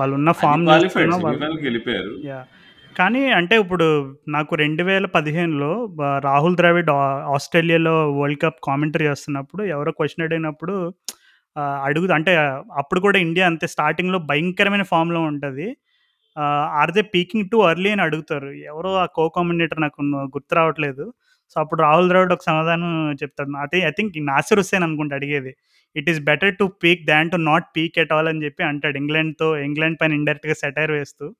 వాళ్ళు ఉన్న ఫామ్ క్వాలిఫైడ్ సెమీఫైనల్కి వెళ్ళిపోయారు. కానీ అంటే ఇప్పుడు నాకు రెండు వేల పదిహేనులో బ- రాహుల్ ద్రావిడ్ ఆ- ఆస్ట్రేలియాలో వరల్డ్ కప్ కామెంటరీ చేస్తున్నప్పుడు ఎవరో క్వశ్చన్ అడిగినప్పుడు ఆ, అడుగు అంటే అప్పుడు కూడా ఇండియా అంతే స్టార్టింగ్లో భయంకరమైన ఫామ్లో ఉంటుంది. Are they peaking too early అని అడుగుతారు. ఎవరో ఆ కో కామెండేటర్ నాకు న- గుర్తు రావట్లేదు. సో అప్పుడు రాహుల్ ద్రావిడ్ ఒక సమాధానం చెప్తాడు. అది ఐ థింక్ నాసిర్ హుస్సేన్ అనుకుంటా అడిగేది. It is better to peak than to not peak at all అని చెప్పి అంటాడు. ఇంగ్లాండ్తో ఇంగ్లాండ్ పైన ఇండైరెక్ట్గా సెటైర్ వేస్తూ.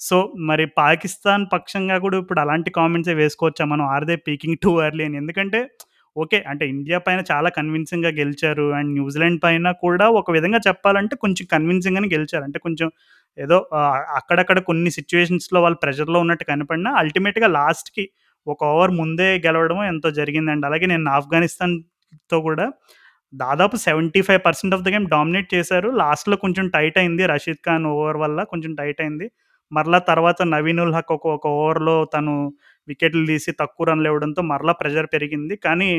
సో మరి పాకిస్తాన్ పక్షంగా కూడా ఇప్పుడు అలాంటి కామెంట్సే వేసుకోవచ్చా? మనం are they peaking too early అని. ఎందుకంటే ఓకే అంటే ఇండియా పైన చాలా కన్విన్సింగ్గా గెలిచారు. అండ్ న్యూజిలాండ్ పైన కూడా ఒక విధంగా చెప్పాలంటే కొంచెం కన్విన్సింగ్గానే గెలిచారు. అంటే కొంచెం ఏదో అక్కడక్కడ కొన్ని సిచ్యువేషన్స్లో వాళ్ళు ప్రెషర్లో ఉన్నట్టు కనపడినా అల్టిమేట్గా లాస్ట్కి ఒక ఓవర్ ముందే గెలవడమో ఎంతో జరిగిందండి. అలాగే నేను ఆఫ్ఘనిస్తాన్తో కూడా దాదాపు seventy five percent of the game dominate చేశారు. లాస్ట్లో కొంచెం టైట్ అయింది. రషీద్ ఖాన్ ఓవర్ వల్ల కొంచెం టైట్ అయింది. మరలా తర్వాత నవీన్ ఉల్ హక్ ఒక ఒక ఓవర్లో తను వికెట్లు తీసి తక్కువ రన్లు ఇవ్వడంతో మరలా ప్రెషర్ పెరిగింది. కానీ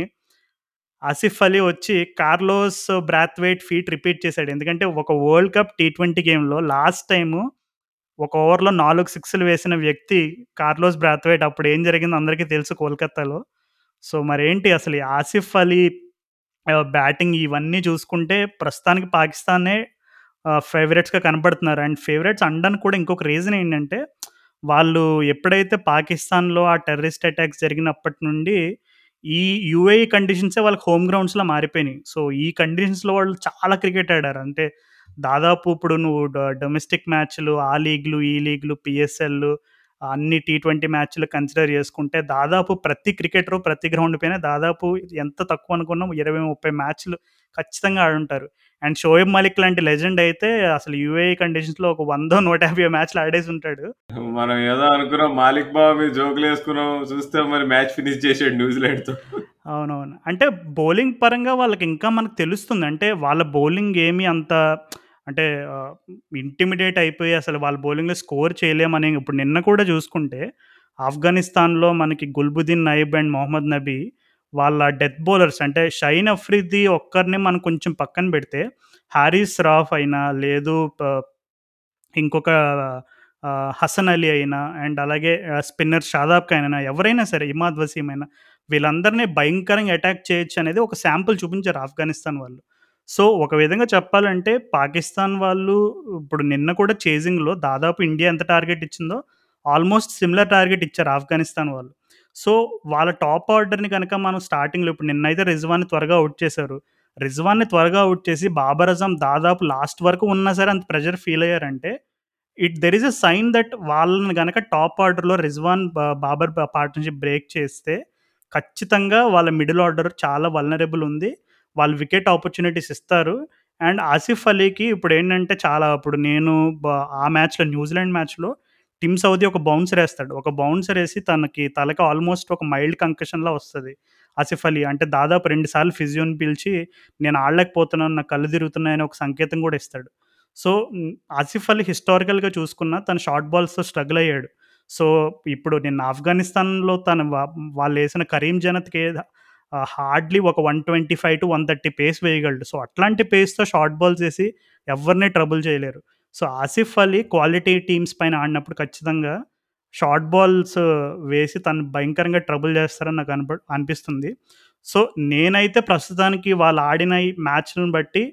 ఆసిఫ్ అలీ వచ్చి కార్లోస్ బ్రాత్వైట్ ఫీట్ రిపీట్ చేశాడు. ఎందుకంటే ఒక వరల్డ్ కప్ టీ ట్వంటీ గేమ్లో లాస్ట్ టైము ఒక ఓవర్లో నాలుగు సిక్స్లు వేసిన వ్యక్తి కార్లోస్ బ్రాత్వైట్ అప్పుడు ఏం జరిగిందో అందరికీ తెలుసు కోల్కతాలో. సో మరేంటి అసలు ఆసిఫ్ అలీ బ్యాటింగ్ ఇవన్నీ చూసుకుంటే ప్రస్తుతానికి పాకిస్తానే ఫేవరెట్స్గా కనబడుతున్నారు అండ్ ఫేవరెట్స్ అనడానికి కూడా ఇంకొక రీజన్ ఏంటంటే వాళ్ళు ఎప్పుడైతే పాకిస్తాన్లో ఆ టెర్రరిస్ట్ అటాక్స్ జరిగినప్పటి నుండి ఈ యూఏఈ కండిషన్సే వాళ్ళకి హోమ్ గ్రౌండ్స్లో మారిపోయినాయి. సో ఈ కండిషన్స్లో వాళ్ళు చాలా క్రికెట్ ఆడారు. అంటే దాదాపు ఇప్పుడు నువ్వు డొమెస్టిక్ మ్యాచ్లు ఆ లీగ్లు ఈ లీగ్లు పిఎస్ఎల్ అన్ని టీ ట్వంటీ మ్యాచ్లు కన్సిడర్ చేసుకుంటే దాదాపు ప్రతి క్రికెటర్ ప్రతి గ్రౌండ్ పైన దాదాపు ఎంత తక్కువ అనుకున్నాం ఇరవై ముప్పై మ్యాచ్లు ఖచ్చితంగా ఆడుంటారు. అండ్ షోయబ్ మాలిక్ లాంటి లెజెండ్ అయితే అసలు యూఏఈ కండిషన్స్లో ఒక వందో నూట యాభై మ్యాచ్లు ఆడేసి ఉంటాడు మనం ఏదో అనుకున్నాం మాలిక్ బాబు జోకులు వేసుకున్నాం చూస్తే మరి మ్యాచ్ ఫినిష్ చేసాడు న్యూజిలాండ్తో అవునవును. అంటే బౌలింగ్ పరంగా వాళ్ళకి ఇంకా మనకు తెలుస్తుంది. అంటే వాళ్ళ బౌలింగ్ ఏమి అంత అంటే ఇంటిమిడేట్ అయిపోయి అసలు వాళ్ళ బౌలింగ్లో స్కోర్ చేయలేమని ఇప్పుడు నిన్న కూడా చూసుకుంటే ఆఫ్ఘనిస్తాన్లో మనకి గుల్బుద్దీన్ నయీబ్ అండ్ మొహమ్మద్ నబీ వాళ్ళ డెత్ బౌలర్స్ అంటే షైన్ అఫ్రిది ఒక్కరిని మనం కొంచెం పక్కన పెడితే హారీస్ రాఫ్ అయినా లేదు ఇంకొక హసన్ అలీ అయినా అండ్ అలాగే స్పిన్నర్ షాదాబ్ అయినా ఎవరైనా సరే ఇమాద్ వసీం అయినా వీళ్ళందరినీ భయంకరంగా అటాక్ చేయొచ్చు అనేది ఒక శాంపుల్ చూపించారు ఆఫ్ఘనిస్తాన్ వాళ్ళు. సో ఒక విధంగా చెప్పాలంటే పాకిస్తాన్ వాళ్ళు ఇప్పుడు నిన్న కూడా చేజింగ్లో దాదాపు ఇండియా ఎంత టార్గెట్ ఇచ్చిందో ఆల్మోస్ట్ సిమిలర్ టార్గెట్ ఇచ్చారు ఆఫ్ఘనిస్తాన్ వాళ్ళు. సో వాళ్ళ టాప్ ఆర్డర్ని కనుక మనం స్టార్టింగ్లో ఇప్పుడు నిన్నైతే రిజ్వాన్ని త్వరగా అవుట్ చేశారు. రిజ్వాన్ని త్వరగా అవుట్ చేసి బాబర్ అజం దాదాపు లాస్ట్ వరకు ఉన్నా సరే అంత ప్రెషర్ ఫీల్ అయ్యారంటే it there is a sign that వాళ్ళని కనుక టాప్ ఆర్డర్లో రిజ్వాన్ బాబర్ పార్ట్నర్షిప్ బ్రేక్ చేస్తే ఖచ్చితంగా వాళ్ళ మిడిల్ ఆర్డర్ చాలా వల్నరబుల్ ఉంది. వాళ్ళు వికెట్ ఆపర్చునిటీస్ ఇస్తారు. అండ్ ఆసిఫ్ అలీకి ఇప్పుడు ఏంటంటే చాలా ఇప్పుడు నేను బ- ఆ మ్యాచ్లో న్యూజిలాండ్ మ్యాచ్లో టిమ్ సౌదీ ఒక బౌన్సర్ వేస్తాడు. ఒక బౌన్సర్ వేసి తనకి తలకి ఆల్మోస్ట్ ఒక మైల్డ్ కంకషన్లా వస్తుంది. ఆసిఫ్ అలీ అంటే దాదాపు రెండుసార్లు ఫిజియోని పిలిచి నేను ఆడలేకపోతున్నాను నా కళ్ళు తిరుగుతున్నాయని ఒక సంకేతం కూడా ఇస్తాడు. సో ఆసిఫ్ అలీ హిస్టారికల్గా చూసుకున్న తను షార్ట్ బాల్స్తో స్ట్రగుల్ అయ్యాడు. సో ఇప్పుడు నేను ఆఫ్ఘనిస్తాన్లో తను వాళ్ళు వేసిన కరీం జనత్కి హార్డ్లీ ఒక one twenty five to one thirty pace వేయగలడు. So అట్లాంటి పేస్తో షార్ట్ బాల్స్ వేసి ఎవరిని ట్రబుల్ చేయలేరు. So Asif Ali quality teams పైన ఆడినప్పుడు ఖచ్చితంగా షార్ట్ బాల్స్ వేసి తను భయంకరంగా ట్రబుల్ చేస్తారని నాకు అనిప అనిపిస్తుంది. సో నేనైతే ప్రస్తుతానికి వాళ్ళు ఆడిన ఈ మ్యాచ్లను బట్టి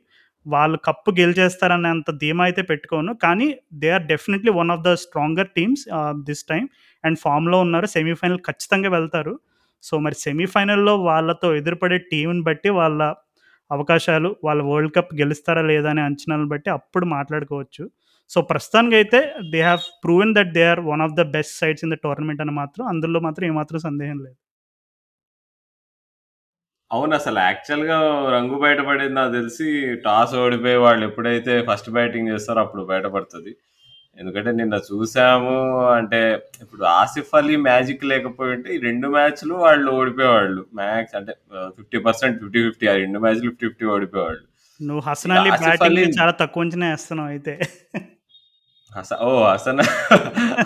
వాళ్ళు కప్పు గెలిచేస్తారనేంత ధీమా అయితే పెట్టుకోను. కానీ they are definitely one of the stronger teams this time and ఫామ్లో ఉన్నారు సెమీఫైనల్ ఖచ్చితంగా వెళ్తారు. సో మరి సెమీఫైనల్లో వాళ్ళతో ఎదురుపడే టీంని బట్టి వాళ్ళ అవకాశాలు వాళ్ళ వరల్డ్ కప్ గెలుస్తారా లేదా అనే అంచనాలను బట్టి అప్పుడు మాట్లాడుకోవచ్చు. సో ప్రస్తుతానికి అయితే they have proven that they are one of the best sides in the tournament అని మాత్రం అందులో మాత్రం ఏమాత్రం సందేహం లేదు. అవును అసలు యాక్చువల్గా రంగు బయటపడింది నాకు తెలిసి టాస్ ఓడిపోయి వాళ్ళు ఎప్పుడైతే ఫస్ట్ బ్యాటింగ్ చేస్తారో అప్పుడు బయటపడుతుంది. ఎందుకంటే నిన్న చూసాము అంటే ఇప్పుడు ఆసిఫ్ అలీ మ్యాజిక్ లేకపోయింటే ఈ రెండు మ్యాచ్లు వాళ్ళు ఓడిపోయేవాళ్ళు. మ్యాక్స్ అంటే ఫిఫ్టీ పర్సెంట్ ఫిఫ్టీ ఫిఫ్టీ ఆ రెండు మ్యాచ్లు ఫిఫ్టీ ఫిఫ్టీ ఓడిపోయేవాళ్ళు. నువ్వు హసన్ అలీ బ్యాటింగ్ అలీ చాలా తక్కువ అంచనా వేస్తున్నావు అయితే. హస ఓ హసన్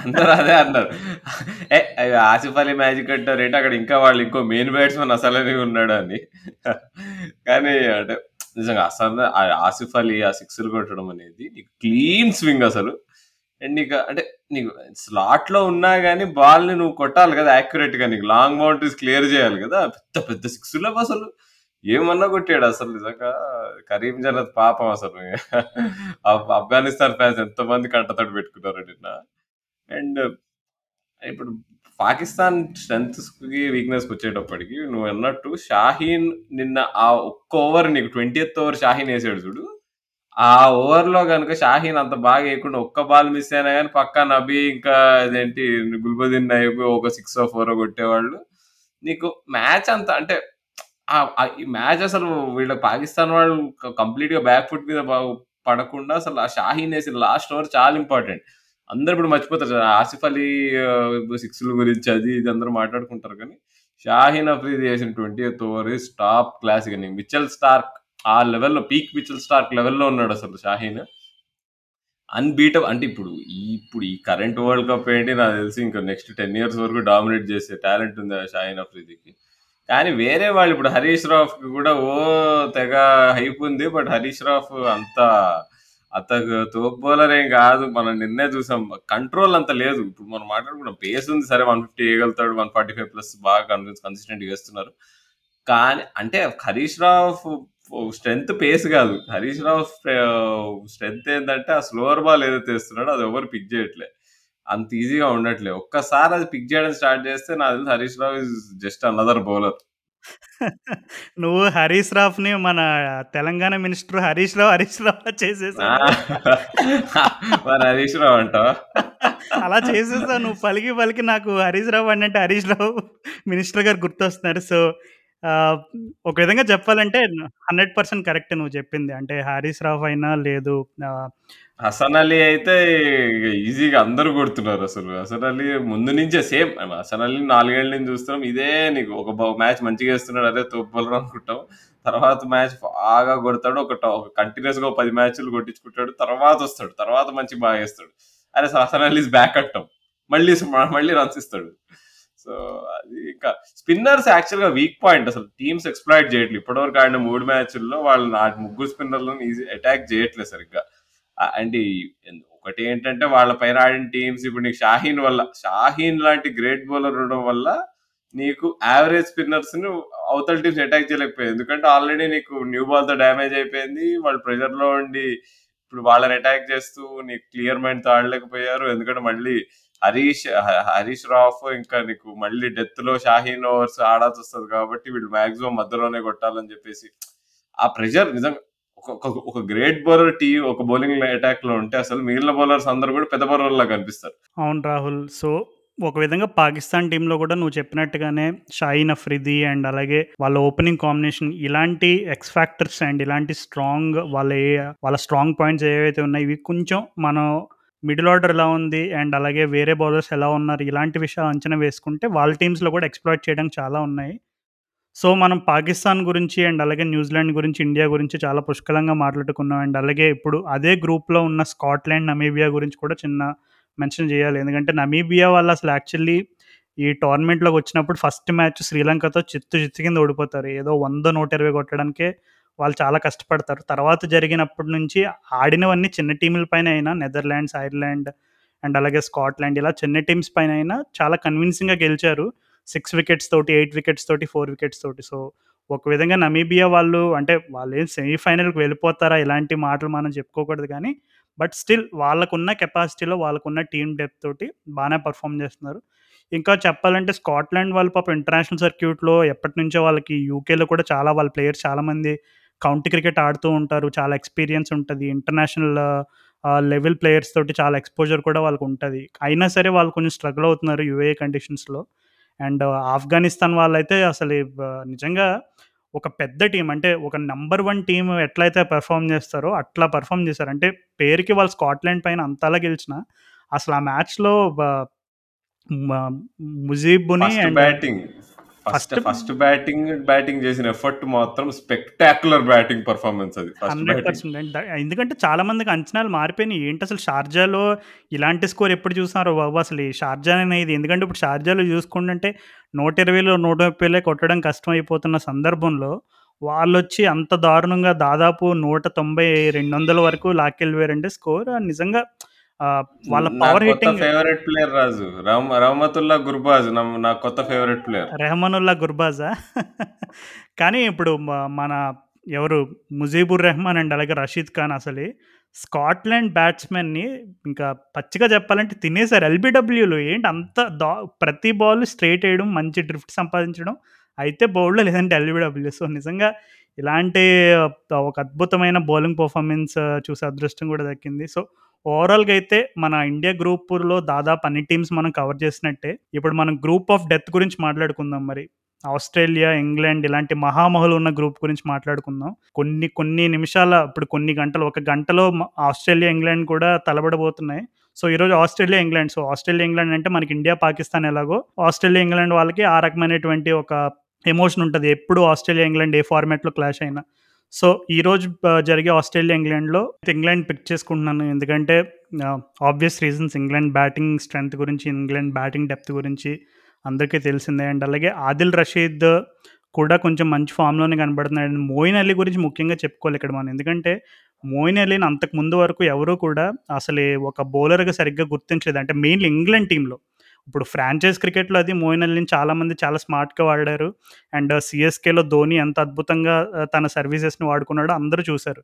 అందరూ అదే అన్నారు. ఏ ఆసిఫ్ అలీ మ్యాజిక్ అంటారు ఏంటి? అక్కడ ఇంకా వాళ్ళు ఇంకో మెయిన్ బ్యాట్స్మెన్ అసలనే ఉన్నాడు అని. కానీ అంటే నిజంగా అసలు ఆసిఫ్ అలీ ఆ సిక్స్లు కొట్టడం అనేది క్లీన్ స్వింగ్ అసలు. అండ్ నీకు అంటే నీకు స్లాట్లో ఉన్నా గానీ బాల్ని నువ్వు కొట్టాలి కదా యాక్యురేట్గా నీకు. లాంగ్ బౌండరీస్ క్లియర్ చేయాలి కదా. పెద్ద పెద్ద సిక్స్ అసలు ఏమన్నా కొట్టాడు అసలు నిజంగా. కరీం జనత్ పాపం అసలు. ఆఫ్ఘనిస్తాన్ ఫ్యాన్స్ ఎంతమంది కంటతడి పెట్టుకున్నారు నిన్న. అండ్ ఇప్పుడు పాకిస్తాన్ స్ట్రెంత్స్కి కి వీక్నెస్ వచ్చేటప్పటికి నువ్వు అన్నట్టు షాహీన్ నిన్న ఆ ఒక్క ఓవర్ నీకు ట్వంటీ ఓవర్ షాహీన్ వేసాడు చూడు. ఆ ఓవర్లో కనుక షాహీన్ అంత బాగా వేయకుండా ఒక్క బాల్ మిస్ అయినా కానీ పక్కా నబీ ఇంకా అదేంటి గుల్బదీన్ నైబ్ ఒక సిక్స్ ఫోర్ కొట్టేవాళ్ళు. నీకు మ్యాచ్ అంత అంటే ఈ మ్యాచ్ అసలు వీళ్ళ పాకిస్తాన్ వాళ్ళు కంప్లీట్గా బ్యాక్ ఫుట్ మీద బా- పడకుండా అసలు ఆ షాహీన్ వేసిన లాస్ట్ ఓవర్ చాలా ఇంపార్టెంట్. అందరు ఇప్పుడు మర్చిపోతారు ఆసిఫ్ అలీ సిక్స్ల గురించి అది ఇది అందరూ మాట్లాడుకుంటారు కానీ షాహీన్ అఫ్రీది చేసిన twenty eighth over is top class కానీ మిచెల్ స్టార్క్ ఆ లెవెల్లో పీక్ మిచెల్ స్టార్క్ లెవెల్లో ఉన్నాడు అసలు షాహీన్. అన్బీట అంటే ఇప్పుడు ఇప్పుడు ఈ కరెంట్ వరల్డ్ కప్ ఏంటి నాకు తెలిసి ఇంకా నెక్స్ట్ టెన్ ఇయర్స్ వరకు డామినేట్ చేసే టాలెంట్ ఉంది షాహీన్ అఫ్రీదికి. కానీ వేరే వాళ్ళు ఇప్పుడు హరీష్ రాఫ్ కూడా ఓ తెగ హైప్ ఉంది బట్ హరీష్ రాఫ్ అంత అంత తోపు బౌలర్ ఏం కాదు. మనం నిన్నే చూసాం కంట్రోల్ అంత లేదు. ఇప్పుడు మనం మాట్లాడుకున్నాం పేస్ ఉంది సరే వన్ ఫిఫ్టీ వేయగలుగుతాడు వన్ ఫార్టీ ఫైవ్ ప్లస్ బాగా కన్సిస్టెంట్ వేస్తున్నారు. కానీ అంటే హరీష్ రాఫ్ స్ట్రెంగ్త్ పేస్ కాదు. హరీష్ రావు స్ట్రెంగ్త్ ఏంటంటే ఆ స్లోవర్ బాల్ ఏదైతే వేస్తున్నాడో అది ఎవరు పిక్ చేయట్లే. అంత ఈజీగా ఉండట్లే. ఒక్కసారి అది పిక్ చేయడం స్టార్ట్ చేస్తే నాకు తెలిసి Harish Rao is just another bowler నువ్వు హరీష్ రాఫ్ని మన తెలంగాణ మినిస్టర్ హరీష్ రావు హరీష్ రావు చేసేసావు. మరి హరీష్ రావు అంటావా? అలా చేసేసావు. నువ్వు పలికి పలికి నాకు హరీష్ రావు అని అంటే హరీష్ రావు మినిస్టర్ గారు గుర్తొస్తున్నారు. సో ఆ, ఒక విధంగా చెప్పాలంటే హండ్రెడ్ పర్సెంట్ కరెక్ట్ నువ్వు చెప్పింది. అంటే హారీస్ రావు అయినా లేదు హసన్ అలీ అయితే ఈజీగా అందరూ కొడుతున్నారు అసలు. హసన్ అలీ ముందు నుంచే సేమ్. హసన్ అలీ నాలుగేళ్ళ నుంచి చూస్తున్నాం. ఇదే నీకు ఒక మ్యాచ్ మంచిగా వేస్తున్నాడు అదే తోపు బౌలర్ అనుకుంటాం. తర్వాత మ్యాచ్ బాగా కొడతాడు ఒక ట- ఒక కంటిన్యూస్గా పది మ్యాచ్లు కొట్టించుకుంటాడు తర్వాత వస్తాడు తర్వాత మంచి బాగా వేస్తాడు. అరే హసన్ అలీ బ్యాక్ అట్టం. మళ్ళీ మళ్ళీ రన్స్ ఇస్తాడు. సో అది ఇంకా స్పిన్నర్స్ యాక్చువల్గా వీక్ పాయింట్. అసలు టీమ్స్ ఎక్స్ప్లాయిట్ చేయట్లేదు. ఇప్పటివరకు ఆడిన మూడు మ్యాచ్ల్లో వాళ్ళు నా ముగ్గురు స్పిన్నర్లను ఈజీ అటాక్ చేయట్లేదు సరిగ్గా. అండ్ ఒకటి ఏంటంటే వాళ్ళ పైన ఆడిన టీమ్స్ ఇప్పుడు నీకు షాహీన్ వల్ల షాహీన్ లాంటి గ్రేట్ బౌలర్ ఉండడం వల్ల నీకు యావరేజ్ స్పిన్నర్స్ను అవతల టీమ్స్ అటాక్ చేయలేకపోయింది ఎందుకంటే ఆల్రెడీ నీకు న్యూ బాల్తో డ్యామేజ్ అయిపోయింది. వాళ్ళు ప్రెషర్లో ఉండి ఇప్పుడు వాళ్ళని అటాక్ చేస్తూ నీకు క్లియర్ మైండ్తో ఆడలేకపోయారు. ఎందుకంటే మళ్ళీ హరీష్ హరీష్ రాఫ్ ఇంకా నీకు మళ్ళీ డెత్లో షాహీన్ ఓవర్స్ ఆడాల్సి వస్తుంది కాబట్టి వీళ్ళు మాక్సిమం మధ్యలోనే కొట్టాలని చెప్పేసి ఆ ప్రెషర్ నిజంగా ఒక ఒక- ఒక గ్రేట్ బౌలర్ టీ ఒక బౌలింగ్ అటాక్లో ఉంటే అసలు మిగిలిన బౌలర్స్ అందరూ కూడా పెద్ద బౌలర్ లా కనిపిస్తారు. అవును రాహుల్. సో ఒక విధంగా పాకిస్తాన్ టీంలో కూడా నువ్వు చెప్పినట్టుగానే షాయిన్ అఫ్రిది అండ్ అలాగే వాళ్ళ ఓపెనింగ్ కాంబినేషన్ ఇలాంటి ఎక్స్ ఫ్యాక్టర్స్ అండ్ ఇలాంటి స్ట్రాంగ్ వాళ్ళ ఏ వాళ్ళ స్ట్రాంగ్ పాయింట్స్ ఏవైతే ఉన్నాయి ఇవి కొంచెం మనం మిడిల్ ఆర్డర్ ఎలా ఉంది అండ్ అలాగే వేరే బౌలర్స్ ఎలా ఉన్నారు ఇలాంటి విషయాలు అంచనా వేసుకుంటే వాళ్ళ టీమ్స్లో కూడా ఎక్స్ప్లోర్ చేయడానికి చాలా ఉన్నాయి. సో మనం పాకిస్తాన్ గురించి అండ్ అలాగే న్యూజిలాండ్ గురించి ఇండియా గురించి చాలా పుష్కలంగా మాట్లాడుకున్నాం అండ్ అలాగే ఇప్పుడు అదే గ్రూప్లో ఉన్న స్కాట్లాండ్ నమీబియా గురించి కూడా చిన్న మెన్షన్ చేయాలి. ఎందుకంటే నమీబియా వాళ్ళు అసలు యాక్చువల్లీ ఈ టోర్నమెంట్లోకి వచ్చినప్పుడు ఫస్ట్ మ్యాచ్ శ్రీలంకతో చిత్తు చిత్తు కింద ఓడిపోతారు. ఏదో వంద నూట ఇరవై కొట్టడానికే వాళ్ళు చాలా కష్టపడతారు. తర్వాత జరిగినప్పటి నుంచి ఆడినవన్నీ చిన్న టీముల పైన అయినా నెదర్లాండ్స్ ఐర్లాండ్ అండ్ అలాగే స్కాట్లాండ్ ఇలా చిన్న టీమ్స్ పైన అయినా చాలా కన్విన్సింగ్గా గెలిచారు. సిక్స్ వికెట్స్ తోటి ఎయిట్ వికెట్స్ తోటి ఫోర్ వికెట్స్ తోటి. సో ఒక విధంగా నమీబియా వాళ్ళు అంటే వాళ్ళు ఏం సెమీఫైనల్కి వెళ్ళిపోతారా? ఇలాంటి మాటలు మనం చెప్పుకోకూడదు కానీ బట్ స్టిల్ వాళ్ళకున్న కెపాసిటీలో వాళ్ళకున్న టీమ్ డెప్త్ తోటి బాగానే పర్ఫామ్ చేస్తున్నారు. ఇంకా చెప్పాలంటే స్కాట్లాండ్ వాళ్ళు పాప ఇంటర్నేషనల్ సర్క్యూట్లో ఎప్పటి నుంచో వాళ్ళకి యూకేలో కూడా చాలా వాళ్ళ ప్లేయర్స్ చాలామంది కౌంటీ క్రికెట్ ఆడుతూ ఉంటారు. చాలా ఎక్స్పీరియన్స్ ఉంటుంది. ఇంటర్నేషనల్ లెవెల్ ప్లేయర్స్ తోటి చాలా ఎక్స్పోజర్ కూడా వాళ్ళకు ఉంటుంది. అయినా సరే వాళ్ళు కొంచెం స్ట్రగుల్ అవుతున్నారు యూఏ కండిషన్స్లో. అండ్ ఆఫ్ఘనిస్తాన్ వాళ్ళైతే అసలు నిజంగా ఒక పెద్ద టీం అంటే ఒక నంబర్ 1 టీమ్ ఎట్లయితే పెర్ఫార్మ్ చేస్తారో అట్లా పెర్ఫార్మ్ చేశారు. అంటే పేరుకి వాళ్ళు స్కాట్లాండ్ పైన అంతలా గెలిచినా అసలు ఆ మ్యాచ్‌లో ముజీబుని and batting first first batting batting చేసిన ఎఫర్ట్ మాత్రం స్పెక్టాక్యులర్ బ్యాటింగ్ పర్ఫార్మెన్స్ అది. First batting. 100% అండ్ ద ఎందుకంటే చాలా మందికి అంచనాలు మారిపోయినాయి. ఏంటసలు షార్జాలో ఇలాంటి స్కోర్ ఎప్పుడు చూసారో బాబు? అసలు ఈ షార్జా అనేది ఎందుకంటే ఇప్పుడు షార్జాలో చూసుకుంటుంటే 120లో 130లే కొట్టడం కష్టమైపోతున్న సందర్భంలో వాళ్ళొచ్చి అంత దారుణంగా దాదాపు 190, 200 వరకు లాక్కెళ్ళిపోయారంటే స్కోర్ నిజంగా వాళ్ళ power hitting favourite player Raju. రహ్ Rahmatullah Gurbaz నా కొత్త ఫేవరెట్ ప్లేయర్. రెహమానుల్లా గుర్బాజా? కానీ ఇప్పుడు మన ఎవరు ముజీబుర్ రెహమాన్ అండ్ అలాగే రషీద్ ఖాన్ అసలు స్కాట్లాండ్ బ్యాట్స్‌మెన్‌ని ఇంకా పచ్చిగా చెప్పాలంటే తినేసారు. ఎల్‌బిడబ్ల్యూలో ఏంటి అంత దా ప్రతి బాల్ స్ట్రెయిట్ ఎయడం, మంచి డ్రిఫ్ట్ సంపాదించడం. అయితే బౌల్డ్ లేదంటే ఎల్‌బిడబ్ల్యూ. సో, నిజంగా ఇలాంటి ఒక అద్భుతమైన బౌలింగ్ పెర్ఫార్మన్స్ చూసే అదృష్టం కూడా దక్కింది. సో, ఓవరాల్‌గా అయితే మన ఇండియా గ్రూప్‌లో దాదాపు అన్ని టీమ్స్ మనం కవర్ చేసినట్టే. ఇప్పుడు మనం గ్రూప్ ఆఫ్ డెత్ గురించి మాట్లాడుకుందాం మరి. ఆస్ట్రేలియా, ఇంగ్లాండ్ ఇలాంటి మహామహులు ఉన్న గ్రూప్ గురించి మాట్లాడుకుందాం. కొన్ని కొన్ని నిమిషాల ఇప్పుడు కొన్ని గంటలు ఒక గంటలో ఆస్ట్రేలియా, ఇంగ్లాండ్ కూడా తలబడబోతున్నాయి. సో, ఈరోజు Australia, England. So, Australia, England అంటే మనకి ఇండియా, పాకిస్తాన్ ఎలాగో ఆస్ట్రేలియా, ఇంగ్లాండ్ వాళ్ళకి ఆ రకమైనటువంటి ఒక ఎమోషన్ ఉంటుంది ఎప్పుడు ఆస్ట్రేలియా, ఇంగ్లాండ్ ఏ ఫార్మాట్‌లో క్లాష్ అయినా. సో, ఈరోజు జరిగే ఆస్ట్రేలియా, ఇంగ్లాండ్‌లో ఇంగ్లాండ్ పిక్ చేసుకుంటున్నాను. ఎందుకంటే obvious reasons England batting strength గురించి, ఇంగ్లాండ్ బ్యాటింగ్ డెప్త్ గురించి అందరికీ తెలిసిందే. అండ్ అలాగే ఆదిల్ రషీద్ కూడా కొంచెం మంచి ఫామ్‌లోనే కనబడుతున్నాడు అండ్ మోయిన్ అలీ గురించి ముఖ్యంగా చెప్పుకోవాలి ఇక్కడ మనం. ఎందుకంటే మోయిన్ అలీని అంతకు ముందు వరకు ఎవరూ కూడా అసలు ఒక బౌలర్‌గా సరిగ్గా గుర్తించలేదు. అంటే మెయిన్‌లీ ఇంగ్లాండ్ టీమ్‌లో. ఇప్పుడు ఫ్రాంచైజ్ క్రికెట్‌లో అది మోయిన్ అలీని చాలామంది చాలా స్మార్ట్‌గా వాడారు. అండ్ సీఎస్‌కేలో ధోని ఎంత అద్భుతంగా తన సర్వీసెస్‌ని వాడుకున్నాడో అందరూ చూశారు